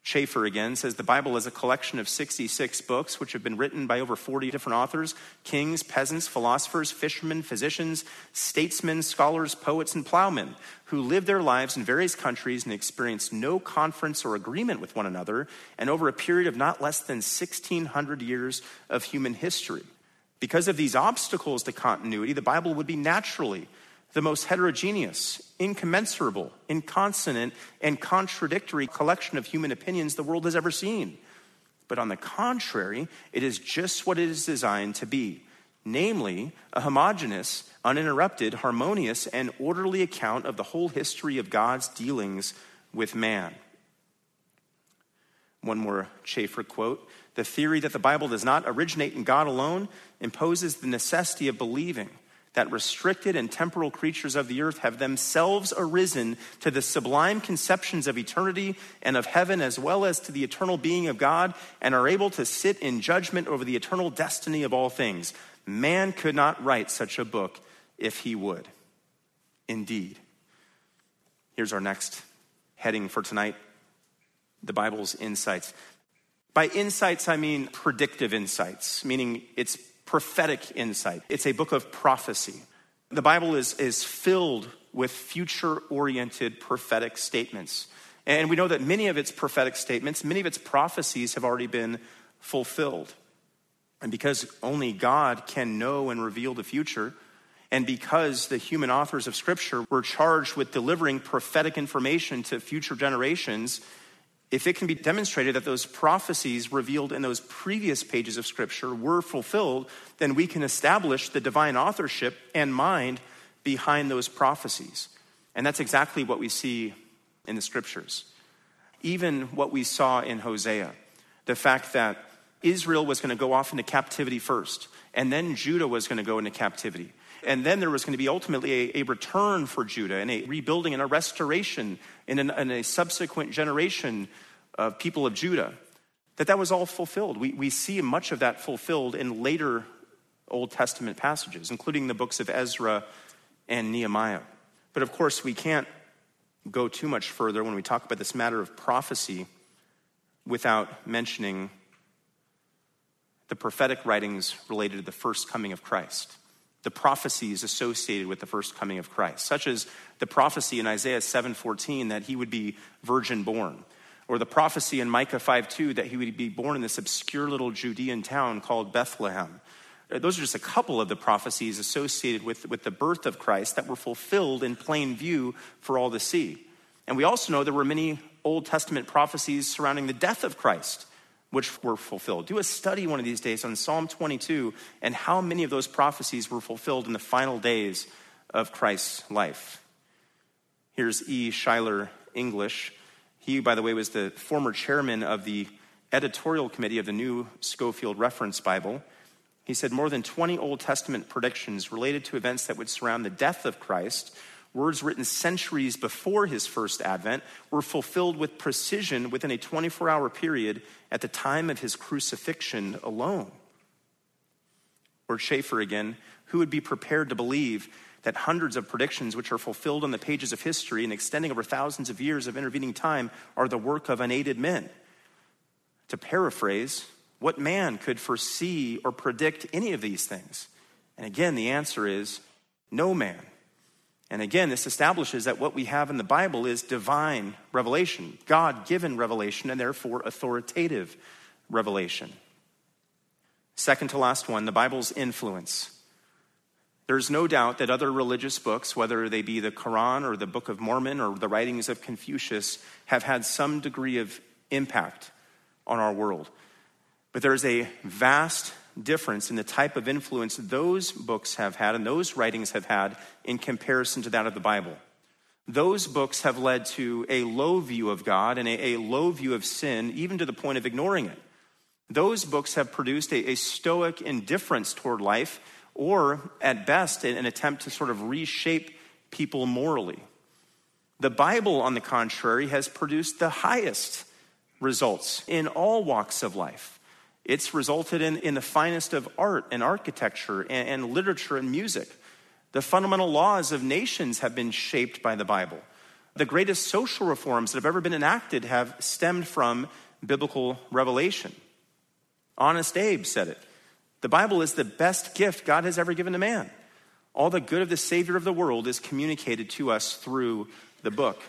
Chafer again says the Bible is a collection of 66 books which have been written by over 40 different authors kings, peasants, philosophers, fishermen, physicians, statesmen, scholars, poets, and plowmen who lived their lives in various countries and experienced no conference or agreement with one another, and over a period of not less than 1,600 years of human history. Because of these obstacles to continuity, the Bible would be naturally the most heterogeneous, incommensurable, inconsonant, and contradictory collection of human opinions the world has ever seen. But on the contrary, it is just what it is designed to be namely, a homogeneous, uninterrupted, harmonious, and orderly account of the whole history of God's dealings with man. One more Chafer quote The theory that the Bible does not originate in God alone imposes the necessity of believing that restricted and temporal creatures of the earth have themselves arisen to the sublime conceptions of eternity and of heaven, as well as to the eternal being of God, and are able to sit in judgment over the eternal destiny of all things. Man could not write such a book if he would. Indeed. Here's our next heading for tonight the Bible's insights. By insights, I mean predictive insights, meaning it's prophetic insight. It's a book of prophecy. The Bible is, is filled with future oriented prophetic statements. And we know that many of its prophetic statements, many of its prophecies have already been fulfilled. And because only God can know and reveal the future, and because the human authors of Scripture were charged with delivering prophetic information to future generations, if it can be demonstrated that those prophecies revealed in those previous pages of Scripture were fulfilled, then we can establish the divine authorship and mind behind those prophecies. And that's exactly what we see in the Scriptures. Even what we saw in Hosea, the fact that Israel was going to go off into captivity first, and then Judah was going to go into captivity. And then there was going to be ultimately a, a return for Judah and a rebuilding and a restoration in, an, in a subsequent generation of people of Judah. That that was all fulfilled. We, we see much of that fulfilled in later Old Testament passages, including the books of Ezra and Nehemiah. But of course, we can't go too much further when we talk about this matter of prophecy without mentioning the prophetic writings related to the first coming of Christ the prophecies associated with the first coming of Christ, such as the prophecy in Isaiah 7:14 that he would be virgin born, or the prophecy in Micah 5:2 that he would be born in this obscure little Judean town called Bethlehem. Uh, those are just a couple of the prophecies associated with, with the birth of Christ that were fulfilled in plain view for all to see. And we also know there were many Old Testament prophecies surrounding the death of Christ which were fulfilled. Do a study one of these days on Psalm 22 and how many of those prophecies were fulfilled in the final days of Christ's life. Here's E. Schuyler English. He, by the way, was the former chairman of the editorial committee of the New Scofield Reference Bible. He said more than 20 Old Testament predictions related to events that would surround the death of Christ words written centuries before his first advent, were fulfilled with precision within a 24 hour period at the time of his crucifixion alone. Or Chafer again, who would be prepared to believe that hundreds of predictions which are fulfilled on the pages of history and extending over thousands of years of intervening time are the work of unaided men? To paraphrase, what man could foresee or predict any of these things? And again, the answer is no man. And again, this establishes that what we have in the Bible is divine revelation, God given revelation, and therefore authoritative revelation. Second to last one, the Bible's influence. There's no doubt that other religious books, whether they be the Quran or the Book of Mormon or the writings of Confucius, have had some degree of impact on our world. But there's a vast difference in the type of influence those books have had and those writings have had in comparison to that of the Bible. Those books have led to a low view of God and a, a low view of sin, even to the point of ignoring it. Those books have produced a, a stoic indifference toward life, or at best, an attempt to sort of reshape people morally. The Bible, on the contrary, has produced the highest results in all walks of life. It's resulted in, in the finest of art and architecture and, and literature and music. The fundamental laws of nations have been shaped by the Bible. The greatest social reforms that have ever been enacted have stemmed from biblical revelation. Honest Abe said it. The Bible is the best gift God has ever given to man. All the good of the Savior of the world is communicated to us through the book.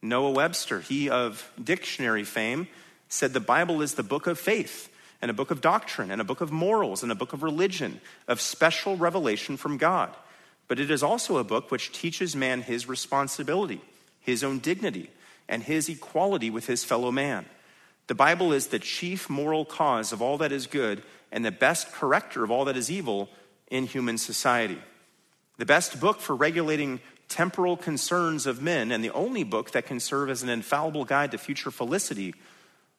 Noah Webster, he of dictionary fame, said the Bible is the book of faith and a book of doctrine and a book of morals and a book of religion, of special revelation from God. But it is also a book which teaches man his responsibility, his own dignity, and his equality with his fellow man. The Bible is the chief moral cause of all that is good and the best corrector of all that is evil in human society. The best book for regulating temporal concerns of men, and the only book that can serve as an infallible guide to future felicity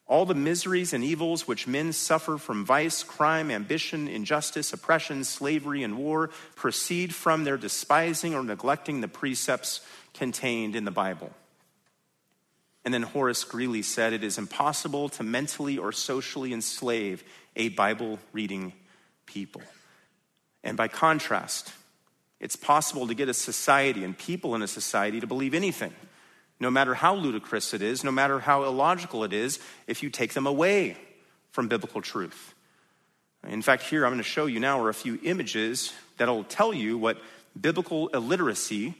all the miseries and evils which men suffer from vice, crime, ambition, injustice, oppression, slavery, and war proceed from their despising or neglecting the precepts contained in the Bible. And then Horace Greeley said, It is impossible to mentally or socially enslave a Bible reading people. And by contrast, It's possible to get a society and people in a society to believe anything, no matter how ludicrous it is, no matter how illogical it is, if you take them away from biblical truth. In fact, here I'm going to show you now are a few images that'll tell you what biblical illiteracy,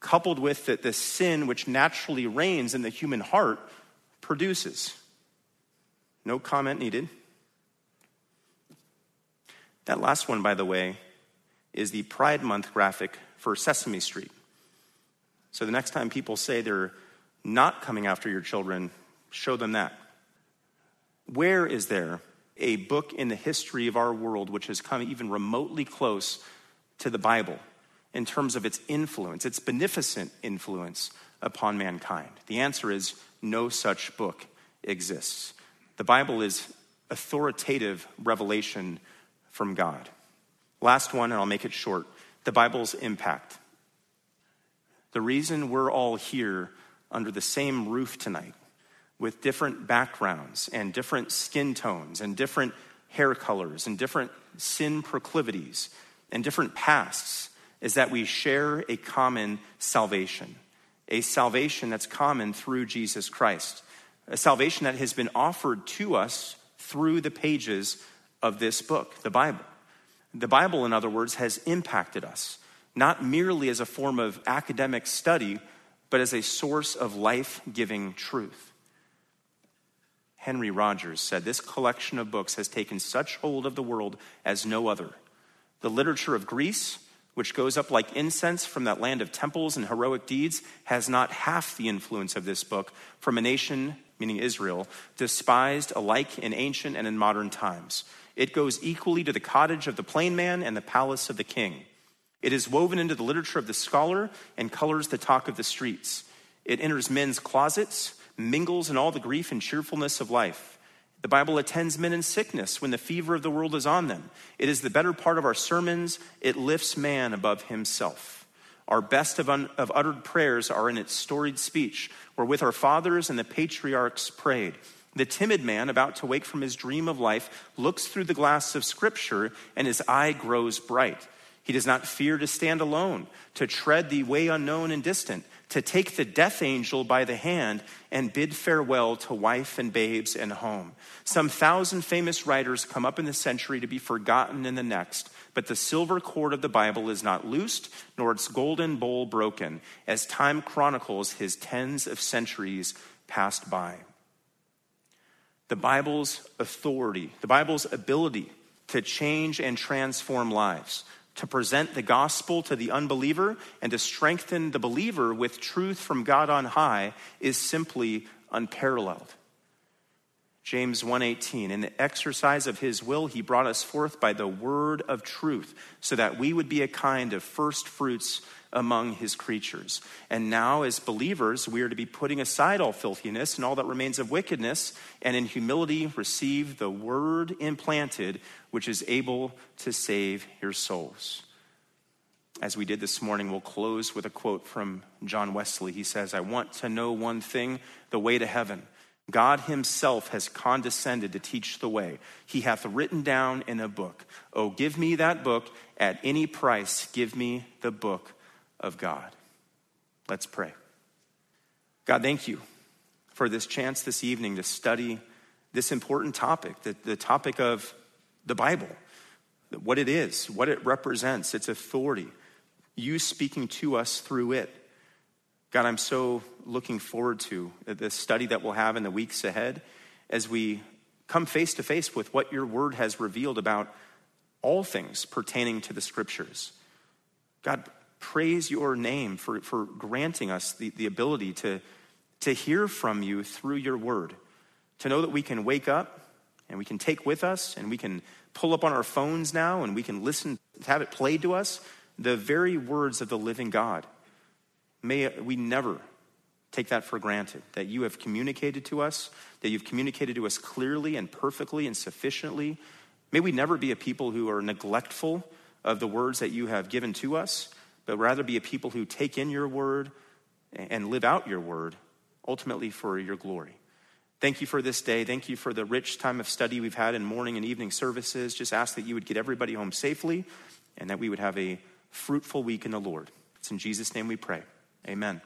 coupled with the, the sin which naturally reigns in the human heart, produces. No comment needed. That last one, by the way, is the Pride Month graphic for Sesame Street. So the next time people say they're not coming after your children, show them that. Where is there a book in the history of our world which has come even remotely close to the Bible in terms of its influence, its beneficent influence upon mankind? The answer is no such book exists. The Bible is authoritative revelation from God. Last one, and I'll make it short the Bible's impact. The reason we're all here under the same roof tonight with different backgrounds and different skin tones and different hair colors and different sin proclivities and different pasts is that we share a common salvation, a salvation that's common through Jesus Christ, a salvation that has been offered to us through the pages of this book, the Bible. The Bible, in other words, has impacted us, not merely as a form of academic study, but as a source of life giving truth. Henry Rogers said, This collection of books has taken such hold of the world as no other. The literature of Greece, which goes up like incense from that land of temples and heroic deeds, has not half the influence of this book from a nation, meaning Israel, despised alike in ancient and in modern times. It goes equally to the cottage of the plain man and the palace of the king. It is woven into the literature of the scholar and colors the talk of the streets. It enters men's closets, mingles in all the grief and cheerfulness of life. The Bible attends men in sickness when the fever of the world is on them. It is the better part of our sermons. It lifts man above himself. Our best of, un- of uttered prayers are in its storied speech, wherewith our fathers and the patriarchs prayed. The timid man, about to wake from his dream of life, looks through the glass of Scripture and his eye grows bright. He does not fear to stand alone, to tread the way unknown and distant, to take the death angel by the hand and bid farewell to wife and babes and home. Some thousand famous writers come up in the century to be forgotten in the next, but the silver cord of the Bible is not loosed, nor its golden bowl broken, as time chronicles his tens of centuries passed by the Bible's authority, the Bible's ability to change and transform lives, to present the gospel to the unbeliever and to strengthen the believer with truth from God on high is simply unparalleled. James 1:18 in the exercise of his will he brought us forth by the word of truth so that we would be a kind of first fruits among his creatures. And now, as believers, we are to be putting aside all filthiness and all that remains of wickedness, and in humility receive the word implanted, which is able to save your souls. As we did this morning, we'll close with a quote from John Wesley. He says, I want to know one thing the way to heaven. God himself has condescended to teach the way. He hath written down in a book. Oh, give me that book at any price. Give me the book of God. Let's pray. God, thank you for this chance this evening to study this important topic, the, the topic of the Bible, what it is, what it represents, its authority, you speaking to us through it. God, I'm so looking forward to the study that we'll have in the weeks ahead as we come face to face with what your word has revealed about all things pertaining to the scriptures. God, praise your name for, for granting us the, the ability to, to hear from you through your word, to know that we can wake up and we can take with us and we can pull up on our phones now and we can listen, have it played to us, the very words of the living God. May we never take that for granted, that you have communicated to us, that you've communicated to us clearly and perfectly and sufficiently. May we never be a people who are neglectful of the words that you have given to us, but rather be a people who take in your word and live out your word, ultimately for your glory. Thank you for this day. Thank you for the rich time of study we've had in morning and evening services. Just ask that you would get everybody home safely and that we would have a fruitful week in the Lord. It's in Jesus' name we pray. Amen.